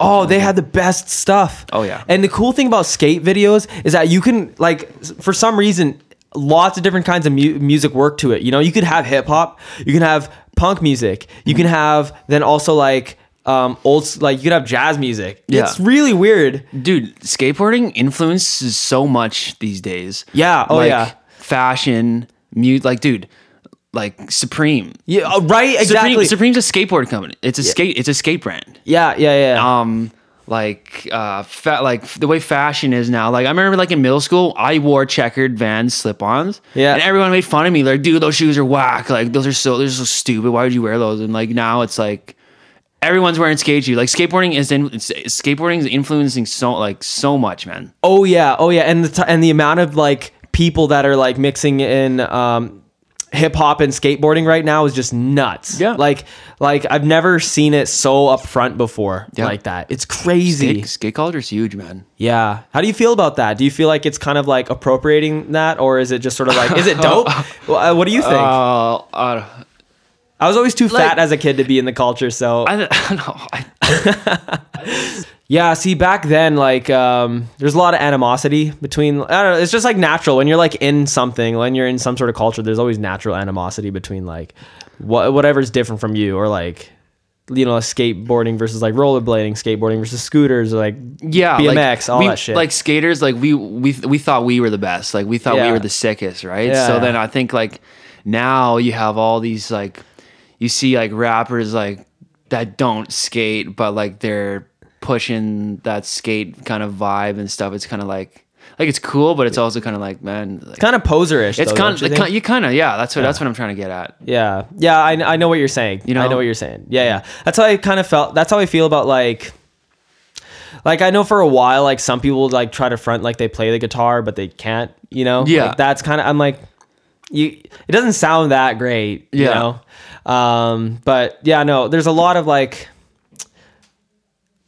Oh, they had the best stuff. Oh, yeah. And the cool thing about skate videos is that you can like for some reason lots of different kinds of mu- music work to it. You know, you could have hip hop, you can have punk music, you can have then also like um old like you could have jazz music. Yeah. It's really weird. dude, skateboarding influences so much these days. Yeah. Oh like, yeah. Fashion, mute like dude, like Supreme. Yeah, uh, right, exactly. Supreme, Supreme's a skateboard company. It's a skate. It's a skate brand. yeah, yeah, yeah. Um, like uh, fa- like the way fashion is now. Like I remember, like in middle school, I wore checkered Vans slip-ons. Yeah. and everyone made fun of me. Like, dude, those shoes are whack. Like those are so they're so stupid. Why would you wear those? And like now, it's like everyone's wearing skate shoes. Like skateboarding is in, skateboarding is influencing so like so much, man. Oh yeah, oh yeah, and the t- and the amount of like people that are like mixing in um, hip hop and skateboarding right now is just nuts. Yeah. like like I've never seen it so upfront before Yeah. like that. It's crazy. Skate, skate culture is huge, man. Yeah. How do you feel about that? Do you feel like it's kind of like appropriating that, or is it just sort of like is it dope? Well, what do you think? Uh, uh, I was always too like- fat as a kid to be in the culture, so I, I don't know. I, Yeah, see back then like um there's a lot of animosity between I don't know, it's just like natural when you're like in something, when you're in some sort of culture, there's always natural animosity between like what whatever's different from you or like you know skateboarding versus like rollerblading, skateboarding versus scooters, or like yeah, BMX, like, all we, that shit. Like skaters, like we we we thought we were the best. Like we thought Yeah. we were the sickest, right? Yeah. So then I think like now you have all these like you see like rappers like that don't skate, but like they're pushing that skate kind of vibe and stuff. It's kind of like like it's cool, but it's also kind of like man, like, kind of poserish. it's though, kind you of think? you kind of yeah. That's what that's what I'm trying to get at. Yeah, yeah, I, I know what you're saying. You know, I know? what you're saying. Yeah, yeah. That's how I kind of felt. That's how I feel about like, like I know for a while, like some people like try to front like they play the guitar, but they can't. You know. Yeah. Like, that's kind of. I'm like, you. It doesn't sound that great. You Yeah. know. Um. But yeah, no. There's a lot of like.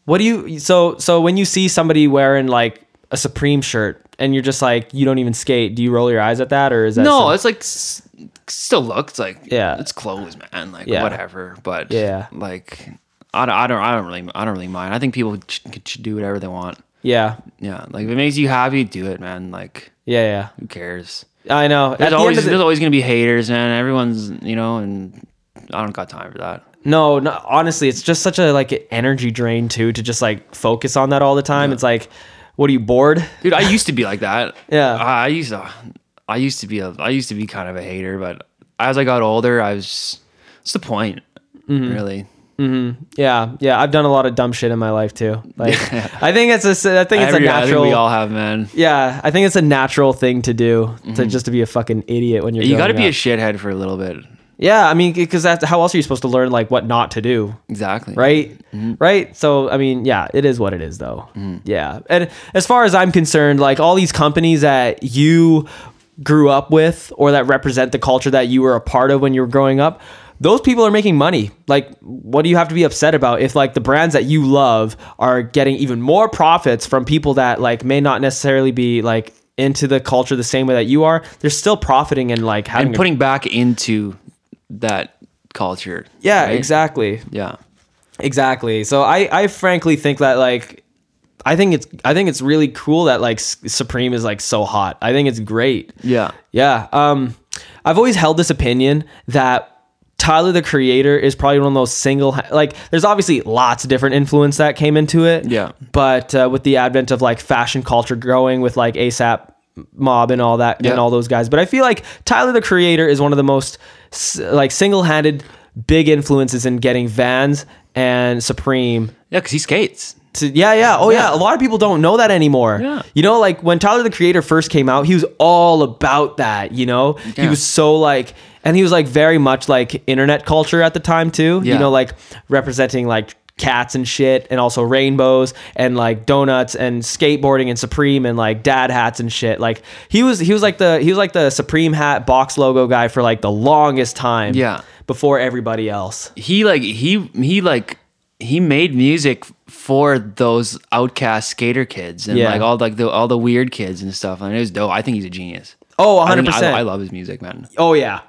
What do you so so when you see somebody wearing like a Supreme shirt and you're just like you don't even skate? Do you roll your eyes at that or is that No, some- it's like s- still looks like Yeah. it's clothes, man. Like Yeah. whatever, but Yeah. like I don't, I don't, I don't really, I don't really mind. I think people should, should do whatever they want. yeah Yeah, like if it makes you happy, do it, man. Like yeah yeah. who cares? I know. At There's the always, of the- there's always gonna be haters, man. Everyone's, you know, and I don't got time for that. No, no, honestly, it's just such a like energy drain too to just like focus on that all the time. It's like, what are you bored? Dude, I used to be like that. Yeah. I used to, I used to be, a, I used to be kind of a hater, but as I got older, I was. What's the point? Mm-hmm. Really? Yeah, yeah. I've done a lot of dumb shit in my life too. Like, I think it's a, I think it's Every- a I think natural. we all have, man. yeah, I think it's a natural thing to do to just to be a fucking idiot when you're. Mm-hmm. You got to be a up. shithead for a little bit. Yeah, I mean, because that's how else are you supposed to learn like what not to do? Exactly. right? Mm-hmm. Right? So i mean yeah it is what it is though. Mm-hmm. Yeah. And as far as i'm concerned like all these companies that you grew up with or that represent the culture that you were a part of when you were growing up those people are making money. Like what do you have to be upset about if like the brands that you love are getting even more profits from people that like may not necessarily be like into the culture the same way that you are? They're still profiting and like having And a- putting back into that culture. yeah right? exactly Yeah. Exactly. So I I frankly think that like I think it's I think it's really cool that like Supreme is like so hot. I think it's great. Yeah. Yeah. Um I've always held this opinion that Tyler the creator is probably one of those single like there's obviously lots of different influence that came into it. Yeah. But uh, with the advent of like fashion culture growing with like ASAP mob and all that Yeah. and all those guys. But I feel like Tyler the creator is one of the most like single-handed big influences in getting Vans and Supreme Yeah, because he skates. to, yeah, yeah. Oh, yeah. Yeah. A lot of people don't know that anymore. Yeah. You know, like when Tyler the Creator first came out, he was all about that. You know, he was so like, and he was like very much like internet culture at the time too. yeah. You know, like representing like cats and shit, and also rainbows and like donuts and skateboarding and Supreme and like dad hats and shit. Like he was, he was like the he was like the Supreme hat box logo guy for like the longest time. Yeah. Before everybody else. He like he he like he made music for those outcast skater kids and Yeah. like all like the all the weird kids and stuff. And it was dope. I think he's a genius. Oh, I think- 100%. I, I love his music, man. Oh yeah,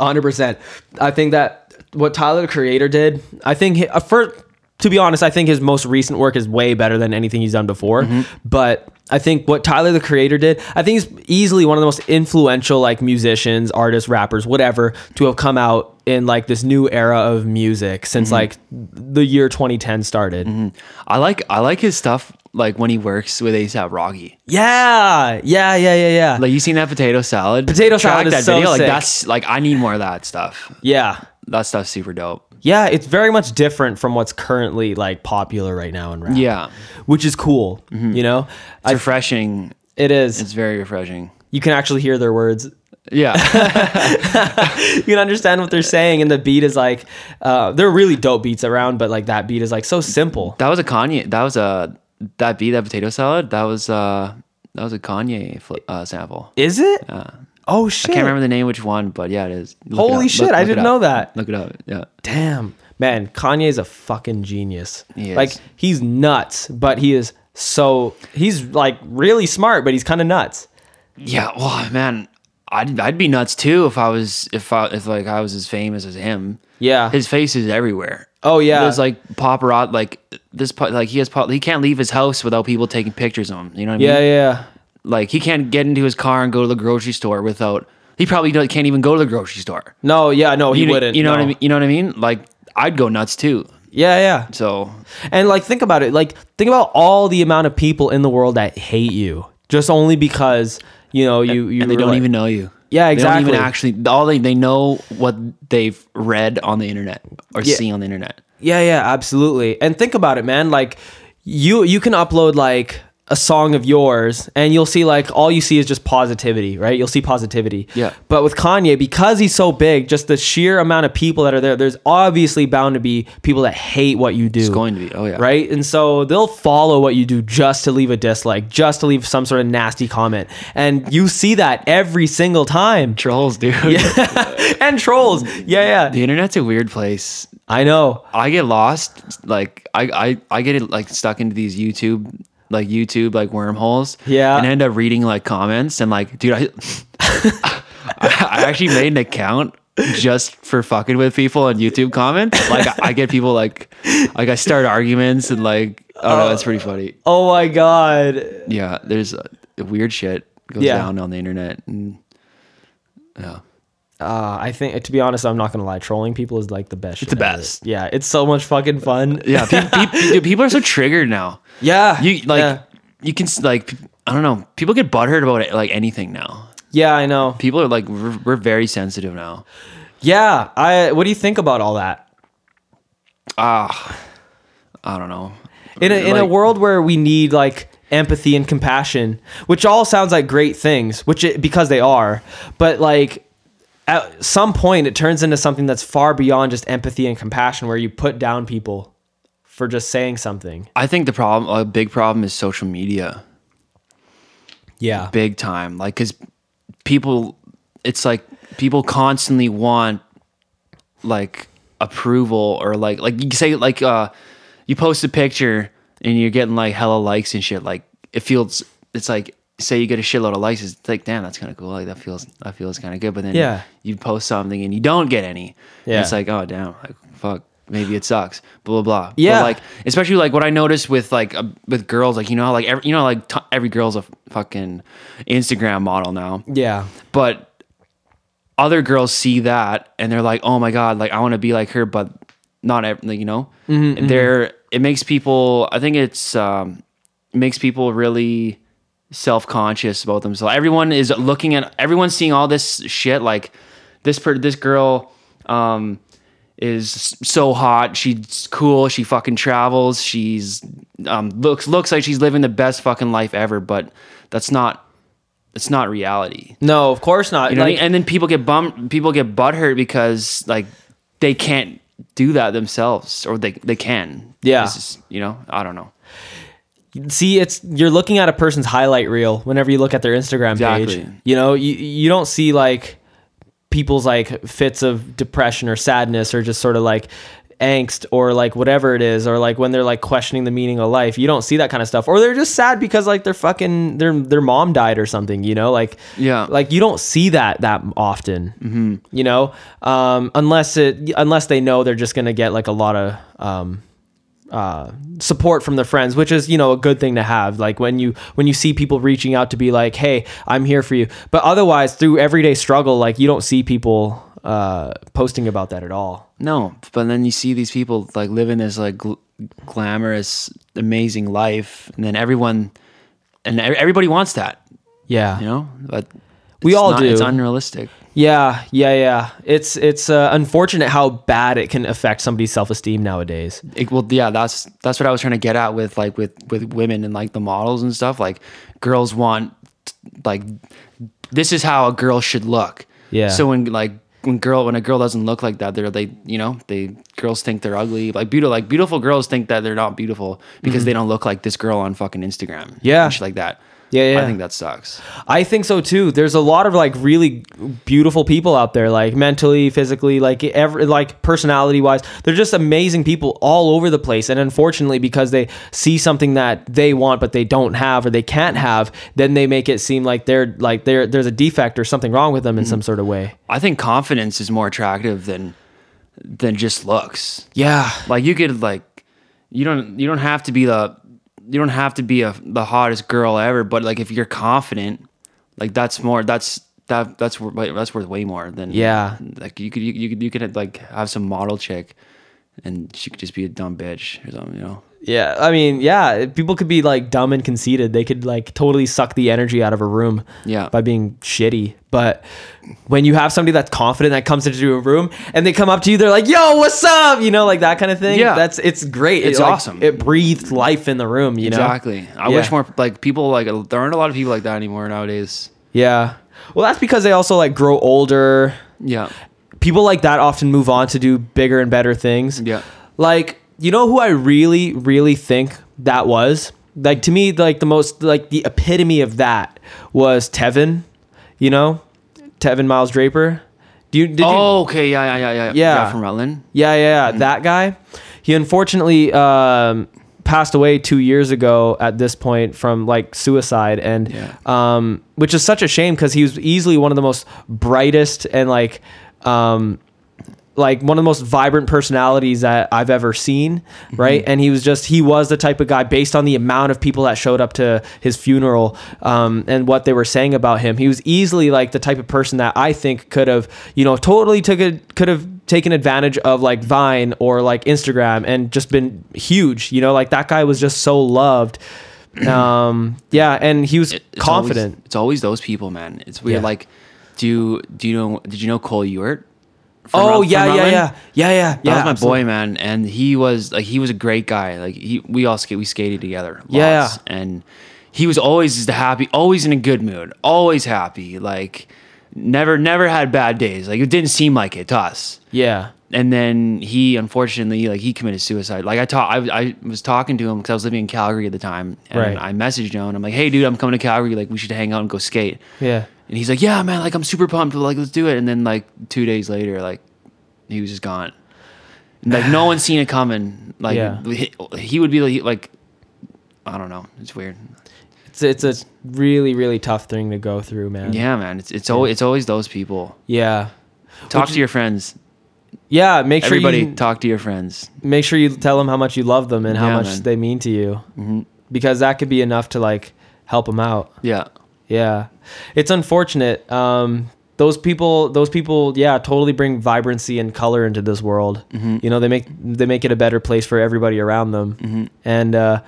hundred percent. I think that what Tyler the Creator did, I think he, uh, for to be honest, I think his most recent work is way better than anything he's done before. Mm-hmm. But I think what Tyler the Creator did, I think he's easily one of the most influential like musicians, artists, rappers, whatever, to have come out in like this new era of music since mm-hmm. like the year 2010 started. Mm-hmm. I like I like his stuff like when he works with ASAP Rocky. Yeah, yeah, yeah, yeah, yeah. Like you seen that potato salad? Potato Track salad is that so video. Like that's like I need more of that stuff. yeah. That stuff's super dope. Yeah, it's very much different from what's currently like popular right now in rap. Yeah. which is cool. You know, It's I, refreshing. it is. It's very refreshing. you can actually hear their words. Yeah. You can understand what they're saying, and the beat is like, uh, they're really dope beats around, but like that beat is like so simple. that was a Kanye. That was a that beat that potato salad. That was uh that was a Kanye fl- uh, sample. Is it? Oh shit! I can't remember the name which one, but yeah, it is. Look it Holy up. shit, I it didn't know that. Look it up. Yeah. Damn, man, Kanye's a fucking genius. He is. Like he's nuts, but he is so he's like really smart, but he's kind of nuts. Yeah. Well, man, I'd I'd be nuts too if I was if I if like I was as famous as him. Yeah. His face is everywhere. Oh, yeah. There's like paparazzi like this like he has he can't leave his house without people taking pictures of him. You know what I yeah, mean? Yeah, yeah. Like he can't get into his car and go to the grocery store without He probably can't even go to the grocery store. No, yeah, no, he you wouldn't. You know what I mean? You know what I mean? Like I'd go nuts too. Yeah, yeah. So And like think about it. Like think about all the amount of people in the world that hate you just only because, you know, you you and they don't like- even know you. Yeah, They don't exactly. even actually. All they they know what they've read on the internet or Yeah. seen on the internet. Yeah, yeah, absolutely. And think about it, man. Like you you can upload like a song of yours and you'll see like all you see is just positivity, right? You'll see positivity. Yeah. But with Kanye, because he's so big, just the sheer amount of people that are there, there's obviously bound to be people that hate what you do. It's going to be. Oh, yeah. Right? And so they'll follow what you do just to leave a dislike, just to leave some sort of nasty comment. And you see that every single time. Trolls, dude. and trolls. Yeah, yeah. The internet's a weird place. I know. I get lost. Like I, I, I get like stuck into these YouTube, like YouTube, like wormholes. Yeah. And end up reading like comments and like, dude, I, I actually made an account just for fucking with people on YouTube comments. Like I get people like, like I start arguments and like, oh no, it's pretty funny. Oh my god. Yeah. There's uh, weird shit goes Yeah. down on the internet. And, yeah. Uh, I think, to be honest, I'm not gonna lie. Trolling people is like the best. Shit the ever. best. Yeah, it's so much fucking fun. Yeah. People, people are so triggered now. yeah. You like yeah. you can like I don't know. People get butthurt about it, like anything now. Yeah, I know. People are like we're, we're very sensitive now. Yeah, I. What do you think about all that? Ah, I don't know. In a in a world where we need like empathy and compassion, which all sounds like great things, which it, because they are, but like at some point it turns into something that's far beyond just empathy and compassion, where you put down people for just saying something. I think the problem, a big problem, is social media. Yeah. Big time, like because people, it's like people constantly want like approval or like like you say like uh you post a picture and you're getting like hella likes and shit. Like it feels it's like say you get a shitload of likes, it's like damn that's kind of cool. Like that feels that feels kind of good. But then Yeah. you post something and you don't get any. Yeah, it's like oh damn, like fuck. Maybe it sucks. Blah blah blah. Yeah. But like especially like what I noticed with like uh, with girls, like you know, like every, you know, like t- every girl's a fucking Instagram model now Yeah. but other girls see that and they're like, "Oh my god, like I want to be like her," but not every, like, you know. Mm-hmm, There, it makes people. I think it's um, makes people really self conscious about themselves. Everyone is looking at. Everyone's seeing all this shit. Like this per this girl. Um, is so hot. She's cool. She fucking travels. She's um, looks looks like she's living the best fucking life ever. But that's not. It's not reality. No, of course not. You know what I mean? And then people get bummed. People get butthurt because like they can't do that themselves, or they they can. Yeah. Just, you know, I don't know. See it's you're looking at a person's highlight reel whenever you look at their Instagram page. You know, you you don't see like people's like fits of depression or sadness or just sort of like angst or like whatever it is or like when they're like questioning the meaning of life. You don't see that kind of stuff. Or they're just sad because like their fucking their their mom died or something, you know? Like Yeah. like you don't see that that often. Mm-hmm. You know? Um unless it unless they know they're just going to get like a lot of um uh, support from their friends, which is you know a good thing to have. Like when you when you see people reaching out to be like, "Hey, I'm here for you," but otherwise through everyday struggle, like you don't see people uh, posting about that at all. No, but then you see these people like living this like gl- glamorous, amazing life, and then everyone and everybody wants that, Yeah, you know. But We all not- do. It's unrealistic. Yeah, yeah, yeah. It's it's uh, unfortunate how bad it can affect somebody's self esteem nowadays. It, well, yeah, that's that's what I was trying to get at with like with with women and like the models and stuff. Like girls want like this is how a girl should look. Yeah. So when like when girl when a girl doesn't look like that, they're they you know they girls think they're ugly. Like beautiful like beautiful girls think that they're not beautiful because they don't look like this girl on fucking Instagram. Mm-hmm. Yeah. and shit like that. Yeah, yeah. I think that sucks. I think so too. There's a lot of like really beautiful people out there, like mentally, physically, like every like personality wise. They're just amazing people all over the place. And unfortunately, because they see something that they want but they don't have or they can't have, then they make it seem like they're like they're there's a defect or something wrong with them in some mm-hmm. sort of way. I think confidence is more attractive than than just looks. Yeah. Like you could like you don't you don't have to be the you don't have to be a the hottest girl ever, but like if you're confident, like that's more that's that that's that's worth way more than Yeah. Like you could you, you could you could like have some model chick, and she could just be a dumb bitch or something. You know. Yeah, I mean, yeah, people could be like dumb and conceited. They could like totally suck the energy out of a room Yeah. by being shitty. But when you have somebody that's confident that comes into a room and they come up to you, they're like, "Yo, what's up?" You know, like that kind of thing. Yeah. that's it's great. It's It, like, awesome. It breathed life in the room. You know, Exactly. I Yeah. wish more like people like there aren't a lot of people like that anymore nowadays. Yeah. Well, that's because they also like grow older. Yeah. People like that often move on to do bigger and better things. Yeah. Like, you know who I really, really think that was? Like to me, like the most like the epitome of that was Tevin, you know? Tevin Miles Draper. Do you did you oh, okay. Yeah, yeah, yeah, yeah. Yeah. from Rutland. Yeah, yeah, yeah. That guy. He unfortunately um, passed away two years ago at this point from like suicide, and Yeah. um, which is such a shame because he was easily one of the most brightest and like. Um, like one of the most vibrant personalities that I've ever seen, right? And he was just he was the type of guy based on the amount of people that showed up to his funeral um, and what they were saying about him. He was easily like the type of person that I think could have, you know, totally took a could have taken advantage of like Vine or like Instagram and just been huge. You know, like that guy was just so loved. Um, yeah, and he was It- it's confident. Always, it's always those people, man. It's weird. Yeah. Like, do you do you know? Did you know Cole Ewart? Oh yeah, yeah, Rutland? yeah, yeah, yeah, That was my boy, man, and he was like he was a great guy. Like he, we all skate, we skated together. Lots, Yeah, and he was always the happy, always in a good mood, always happy. Like never, never had bad days. Like it didn't seem like it to us. Yeah. And then he, unfortunately, like he committed suicide. Like I talk, I, I was talking to him because I was living in Calgary at the time, and Right. I messaged him and I'm like, "Hey, dude, I'm coming to Calgary. Like we should hang out and go skate." Yeah. And he's like, "Yeah, man. Like I'm super pumped. Like let's do it." And then like two days later, like he was just gone. Like no one's seen it coming. Like Yeah. he, he would be like, like, I don't know. It's weird. It's it's a really really tough thing to go through, man. Yeah, man. It's it's always it's always those people. Yeah. Talk to your friends. Yeah, make sure Everybody, you talk to your friends. make sure you tell them how much you love them and how Yeah, much man. Mm-hmm. they mean to you. Because that could be enough to like help them out. Yeah. Yeah. It's unfortunate. Um those people those people yeah totally bring vibrancy and color into this world Mm-hmm. you know they make they make it a better place for everybody around them and uh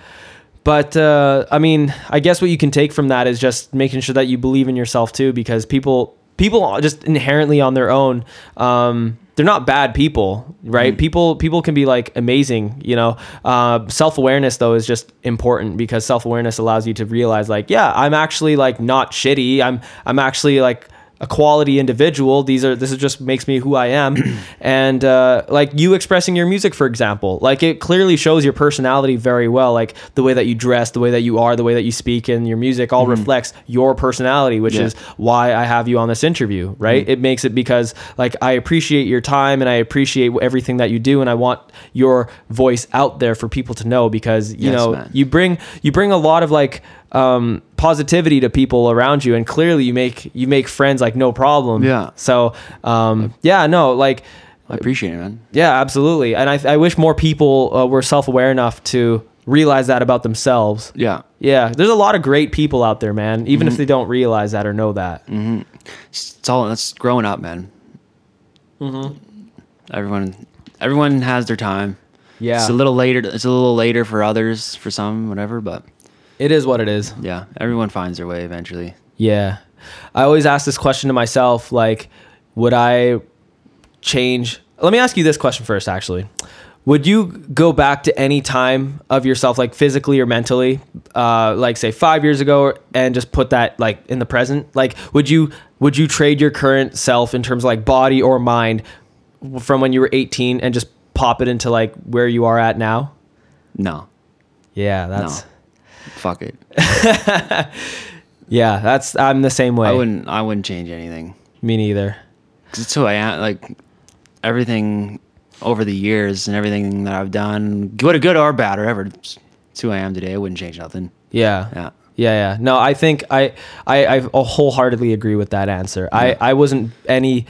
but uh i mean i guess what you can take from that is just making sure that you believe in yourself too because people people are just inherently on their own um they're not bad people right? People people can be like amazing you know? Uh, self-awareness though is just important because self-awareness allows you to realize like yeah i'm actually like not shitty. I'm i'm actually like a quality individual. These are this is just makes me who i am. And uh, like you expressing your music for example like it clearly shows your personality very well. Like the way that you dress the way that you are the way that you speak and your music all reflects your personality which Yeah. is why i have you on this interview right? It makes it because like i appreciate your time and i appreciate everything that you do and i want your voice out there for people to know because you Yes, know man. you bring you bring a lot of like um positivity to people around you and clearly you make you make friends like no problem Yeah. so um yeah no like I appreciate it, man. yeah absolutely and i, I wish more people uh, were self-aware enough to realize that about themselves Yeah. yeah there's a lot of great people out there man even Mm-hmm. if they don't realize that or know that It's all that's growing up, man. Mm-hmm. Everyone, everyone has their time. yeah It's a little later. It's a little later for others, for some, whatever. But it is what it is yeah, everyone finds their way eventually. Yeah. I always ask this question to myself like, would I change? Let me ask you this question first, actually. Would you go back to any time of yourself, like physically or mentally, uh, like say five years ago, and just put that like in the present? Like, would you would you trade your current self in terms of like body or mind from when you were 18 and just pop it into like where you are at now? No, Yeah, that's no, fuck it. yeah, that's I'm the same way. I wouldn't. I wouldn't change anything. Me neither. Cause it's who I am. Like everything over the years and everything that I've done, good, good or bad, or ever. It's, who I am today. I wouldn't change nothing. Yeah. Yeah. Yeah, yeah. No, I think I, I, I wholeheartedly agree with that answer. I, I wasn't any.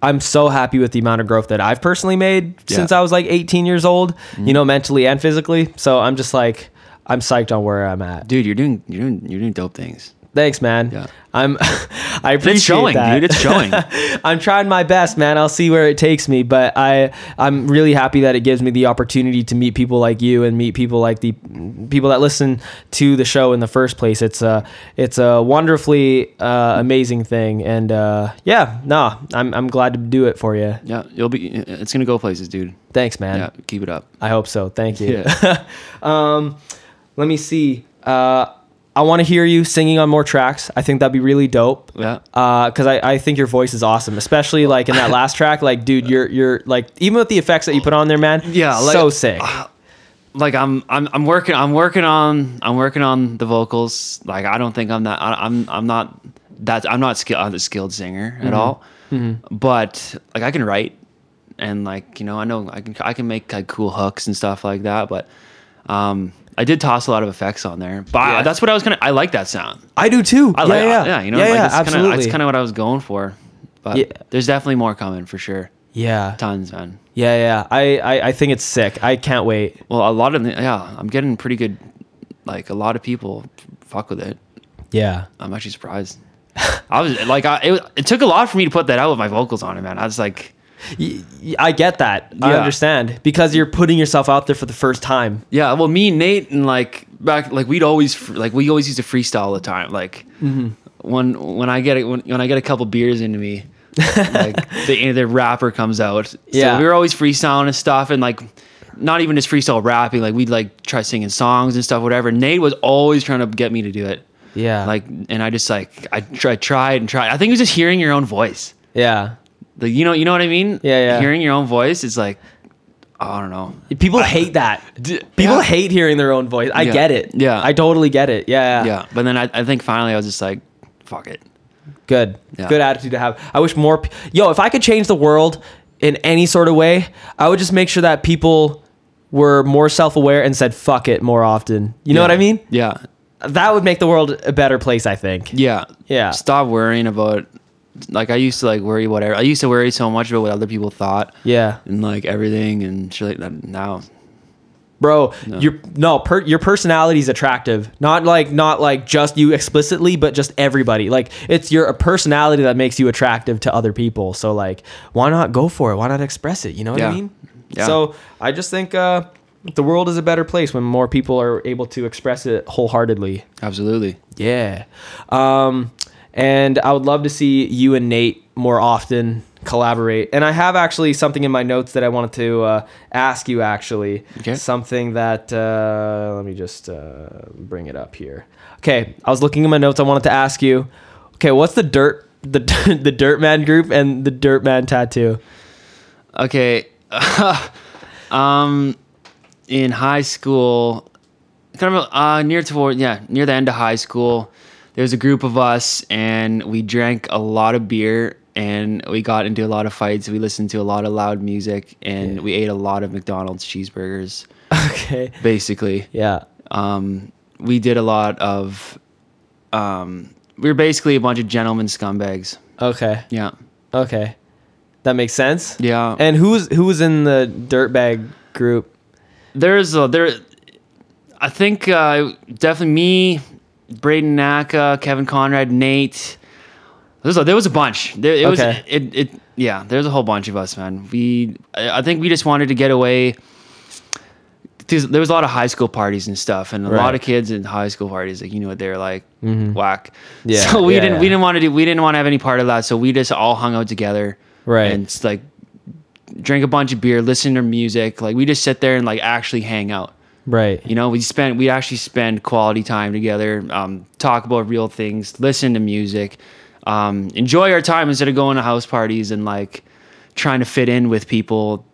I'm so happy with the amount of growth that I've personally made Yeah. since I was like 18 years old. You mm-hmm. know, mentally and physically. So I'm just like, I'm psyched on where I'm at. Dude, you're doing. You're doing. You're doing dope things. Thanks, man. Yeah. I'm. I appreciate It's showing, that. dude. It's showing. I'm trying my best, man. I'll see where it takes me, but I I'm really happy that it gives me the opportunity to meet people like you and meet people like the people that listen to the show in the first place. It's a it's a wonderfully uh, amazing thing, and uh, yeah, nah, I'm I'm glad to do it for you. yeah, you'll be. It's gonna go places, dude. Thanks, man. Yeah, keep it up. I hope so. Thank you. Yeah. um, let me see. Uh, I want to hear you singing on more tracks. I think that'd be really dope. Yeah. because I, I think your voice is awesome, especially like in that last track. Like, dude, you're you're like even with the effects that you put on there, man. Yeah, like- so sick. like I'm I'm I'm working I'm working on I'm working on the vocals. Like I don't think I'm that I, I'm I'm not that I'm not skilled I'm a skilled singer Mm-hmm. at all. But like I can write and like you know I know I can I can make like cool hooks and stuff like that. But um I did toss a lot of effects on there. But I- that's what I was of I like that sound. I do too. I yeah, like yeah, yeah you know yeah, like yeah, that's kinda, absolutely. that's kind of what I was going for. But Yeah. there's definitely more coming for sure. yeah, Tons, man. yeah, yeah. I, I I think it's sick. I can't wait. Well, a lot of the, yeah, I'm getting pretty good. Like a lot of people fuck with it. Yeah, I'm actually surprised. I was like, I, it, it took a lot for me to put that out with my vocals on it, man. I was like, I get that. I understand because you're putting yourself out there for the first time. yeah. Well, me, and Nate, and like back, like we'd always like we always used to freestyle all the time. Like Mm-hmm. when when I get it when, when I get a couple beers into me, like the the rapper comes out. So Yeah. we were always freestyling and stuff, and like. Not even just freestyle rapping, like we'd like try singing songs and stuff, whatever. Nate was always trying to get me to do it. Yeah, like and i just like i tried, tried and tried i think it was just hearing your own voice yeah. Like you know you know what i mean Yeah, yeah. hearing your own voice is like i don't know People hate that. D- People yeah. hate hearing their own voice. I Yeah. get it. Yeah. I totally get it. Yeah, yeah but then I, I think finally i was just like fuck it Good. Yeah. Good attitude to have. I wish more. P- Yo, if I could change the world in any sort of way, I would just make sure that people were more self-aware and said "fuck it" more often. You know what I mean? yeah That would make the world a better place. I think. yeah Yeah. stop worrying about like i used to like worry whatever i used to worry so much about what other people thought Yeah, and like everything and shit like that now bro. Your no, per, your personality is attractive. Not like not like just you explicitly, but just everybody. Like it's your personality that makes you attractive to other people. So like, why not go for it? Why not express it? You know what I mean? Yeah. So I just think uh, the world is a better place when more people are able to express it wholeheartedly. absolutely Yeah. Um, and I would love to see you and Nate more often collaborate. And I have actually something in my notes that I wanted to uh, ask you. Actually, Okay. something that uh, let me just uh, bring it up here. Okay, I was looking in my notes. I wanted to ask you. Okay, what's the dirt the the Dirt Man group and the Dirt Man tattoo? Okay. um, in high school, kind of uh, near toward yeah near the end of high school, there was a group of us and we drank a lot of beer and we got into a lot of fights. We listened to a lot of loud music and we ate a lot of McDonald's cheeseburgers. Okay. Basically, Yeah. um, we did a lot of. Um, we were basically a bunch of gentlemen scumbags. Okay. Yeah. Okay. That makes sense. Yeah. And who's who's in the dirtbag group? there's a there i think uh definitely me braden naka kevin conrad nate there's a, there was a bunch there it was Okay. it, it yeah there's a whole bunch of us man we i I think we just wanted to get away. there was a lot of high school parties and stuff and a lot of kids in high school parties like you know what they're like mm-hmm. whack Yeah, so we yeah, didn't we didn't want to do we didn't want to have any part of that so we just all hung out together Right. and it's like drink a bunch of beer, listen to music. Like we just sit there and like actually hang out. Right. You know, we spend we actually spend quality time together, um, talk about real things, listen to music, um, enjoy our time instead of going to house parties and like trying to fit in with people.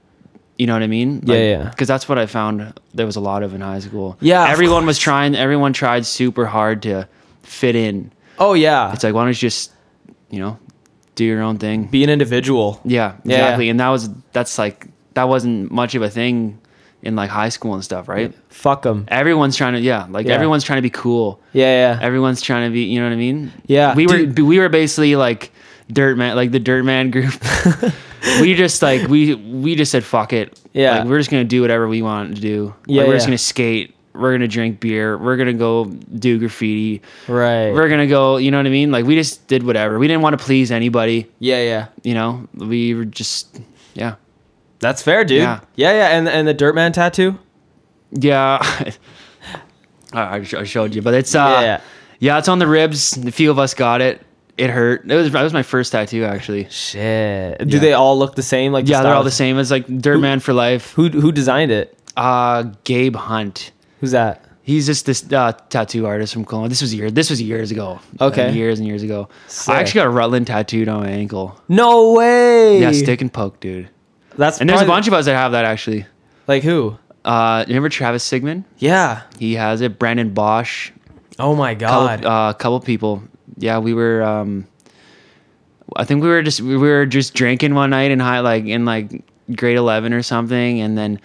You know what I mean? Yeah, yeah. Because that's what I found there was a lot of in high school. Yeah, everyone was trying. Everyone tried super hard to fit in. Oh yeah. It's like why don't you just, you know, do your own thing. Be an individual. Yeah, Yeah, exactly. yeah. And that was that's like that wasn't much of a thing in like high school and stuff, right? Fuck them. Everyone's trying to yeah, like Yeah. everyone's trying to be cool. Yeah, yeah. Everyone's trying to be, you know what I mean? Yeah, We were dude. we were basically like dirt man, like the dirt man group. we just like we we just said fuck it. Yeah. like, we're just gonna do whatever we want to do. Like, Yeah, we're just yeah. gonna skate, we're gonna drink beer, we're gonna go do graffiti, Right. we're gonna go. You know what I mean? Like we just did whatever. We didn't want to please anybody. yeah, yeah. You know, we were just yeah, That's fair, dude. Yeah. Yeah, yeah. And and the Dirtman tattoo? yeah. I, I showed you, but it's uh, Yeah. yeah. it's on the ribs. A few of us got it. It hurt. It was that was my first tattoo actually. Shit. Do Yeah. they all look the same? Like the Yeah, they're all the same. It's like Dirtman for life. Who who designed it? Uh, Gabe Hunt. Who's that? He's just this uh, tattoo artist from Kelowna. This was year. This was years ago. Okay. Uh, years and years ago. Sick. I actually got a Rutland tattooed on my ankle. No way. Yeah, stick and poke, dude. That's And there's a bunch of us that have that actually. like who? Uh, you remember Travis Sigmund? Yeah. He has it. Brandon Bosch. Oh my god. couple, uh, a couple people. Yeah, we were. Um, I think we were just we were just drinking one night in high like in like grade eleven or something, and then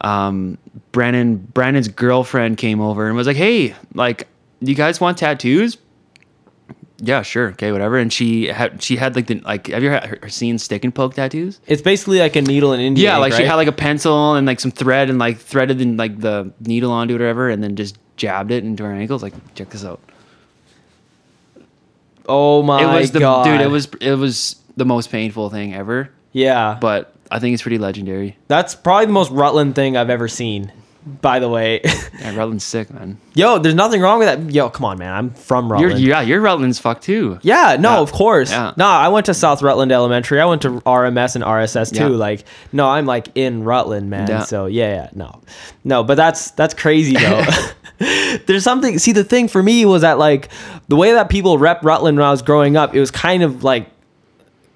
um, Brandon Brandon's girlfriend came over and was like, "Hey, like, you guys want tattoos?" Yeah, sure, okay, whatever. And she had she had like the like. Have you ever seen stick and poke tattoos? it's basically like a needle and Indian. Yeah, ink, like she had like a pencil and like some thread and like threaded and like the needle onto it or whatever, and then just jabbed it into her ankles. Like, check this out. Oh my it was the god. dude. It was it was the most painful thing ever. Yeah. But I think it's pretty legendary. That's probably the most Rutland thing I've ever seen. By the way. Yeah, Rutland's sick, man. Yo, there's nothing wrong with that. Yo, come on, man. I'm from Rutland. You're yeah, you're Rutland's fuck too. Yeah, no, Yeah. of course. Yeah. No, I went to South Rutland Elementary. I went to RMS and RSS too. Yeah. Like, no, I'm like in Rutland, man. So yeah, yeah, no, no, but that's that's crazy though. There's something. See, the thing for me was that like the way that people rep Rutland when I was growing up, it was kind of like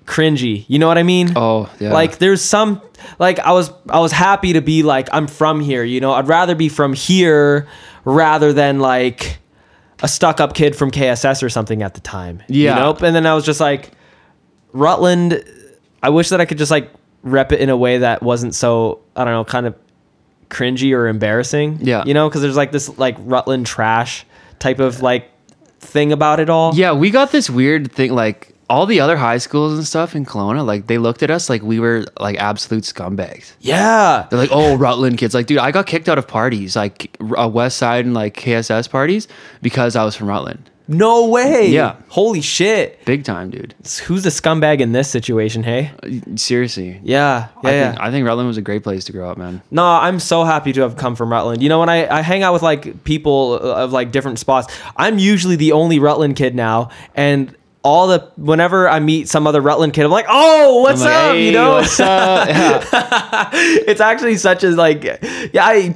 cringy. You know what I mean? Oh yeah. Like there's some like I was I was happy to be like I'm from here, you know. I'd rather be from here rather than like a stuck up kid from KSS or something at the time. Yeah. You know? And then I was just like Rutland I wish that I could just like rep it in a way that wasn't so I don't know, kind of cringy or embarrassing. Yeah. You know, because there's like this like Rutland trash type of like thing about it all. yeah, we got this weird thing. Like all the other high schools and stuff in Kelowna, like they looked at us like we were like absolute scumbags. Yeah. They're like, "Oh, Rutland kids." Like, dude, I got kicked out of parties, like uh, West Side and like KSS parties, because I was from Rutland. No way. Yeah. Holy shit. Big time, dude. Who's the scumbag in this situation, hey? Seriously. Yeah, yeah, I yeah. think I think Rutland was a great place to grow up, man. no, I'm so happy to have come from Rutland. You know, when I, I hang out with like people of like different spots, I'm usually the only Rutland kid now, and all the whenever I meet some other Rutland kid, I'm like, oh, what's like, up? "Hey, you know, what's up? Yeah. it's actually such a like, yeah, I,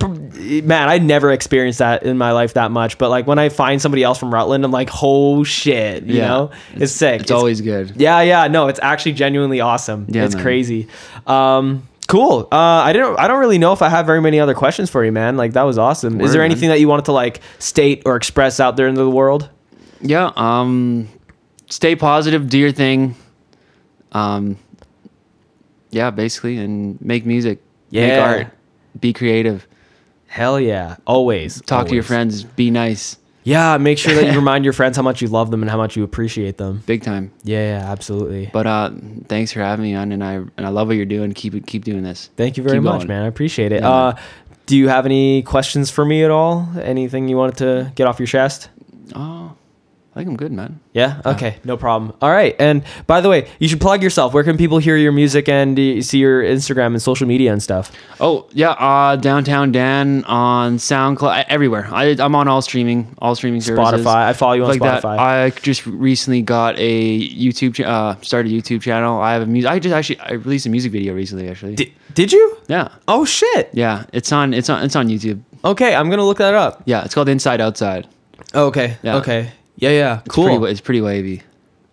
man, I never experienced that in my life that much, but like when I find somebody else from Rutland, I'm like, oh shit, you Yeah. know, it's, sick. It's always good. Yeah, yeah, no, it's actually genuinely awesome. Yeah, it's man. crazy. Um, cool. Uh, I didn't. I don't really know if I have very many other questions for you, man. Like that was awesome. Is Word, there man. anything that you wanted to like state or express out there into the world? Yeah. Um, stay positive, do your thing. Um, yeah, basically, and make music, make Yeah. art, be creative, Hell yeah, always. talk to your friends, be nice, Yeah, make sure that you remind your friends how much you love them and how much you appreciate them. big time. Yeah, yeah, absolutely. But uh, thanks for having me on, and I and I love what you're doing. Keep it, keep doing this. Thank you very Keep much, going. man. I appreciate it. Yeah, uh, do you have any questions for me at all? Anything you wanted to get off your chest? Oh, I think I'm good, man. Yeah. Okay. No problem. All right. And by the way, you should plug yourself. Where can people hear your music and see your Instagram and social media and stuff? Oh yeah, uh, downtown Dan on SoundCloud, everywhere. I, I'm on all streaming, all streaming services. Spotify. I follow you on like that. Spotify. I just recently got a YouTube, uh, started a YouTube channel. I have a music. I just actually I released a music video recently. Actually, Did, did you? yeah, Oh shit. yeah. It's on. It's on. It's on YouTube. Okay. I'm gonna look that up. Yeah, it's called Inside Outside. Okay. Yeah. Okay. Yeah. Yeah. It's cool. Pretty, it's pretty wavy.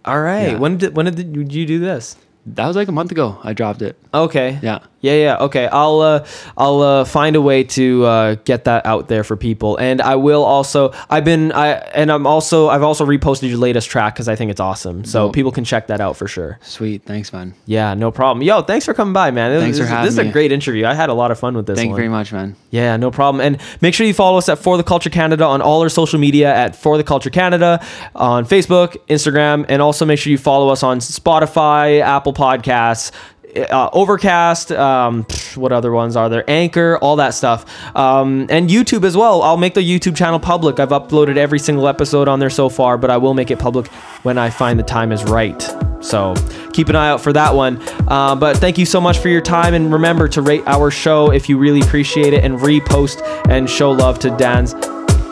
All right. Yeah. When did when did you do this? That was like a month ago. I dropped it. Okay. Yeah. Yeah, yeah. Okay, I'll uh, I'll uh, find a way to uh, get that out there for people, and I will also. I've been I and I'm also I've also reposted your latest track because I think it's awesome, so Dope. people can check that out for sure. Sweet. Thanks, man. Yeah, no problem. Yo, thanks for coming by, man. This- Thanks for this, having This is a me. great interview. I had a lot of fun with this Thank you very much, man. Yeah, no problem. And make sure you follow us at For the Culture Canada on all our social media at For the Culture Canada on Facebook, Instagram, and also make sure you follow us on Spotify, Apple Podcasts, uh, Overcast. Um, what other ones are there? Anchor, all that stuff, um, and YouTube as well. I'll make the YouTube channel public. I've uploaded every single episode on there so far, but I will make it public when I find the time is right. So keep an eye out for that one. Uh, but thank you so much for your time, and remember to rate our show if you really appreciate it, and repost and show love to Dan's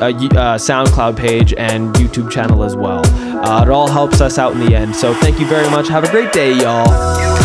uh, uh, SoundCloud page and YouTube channel as well. Uh, it all helps us out in the end. So thank you very much. Have a great day, y'all.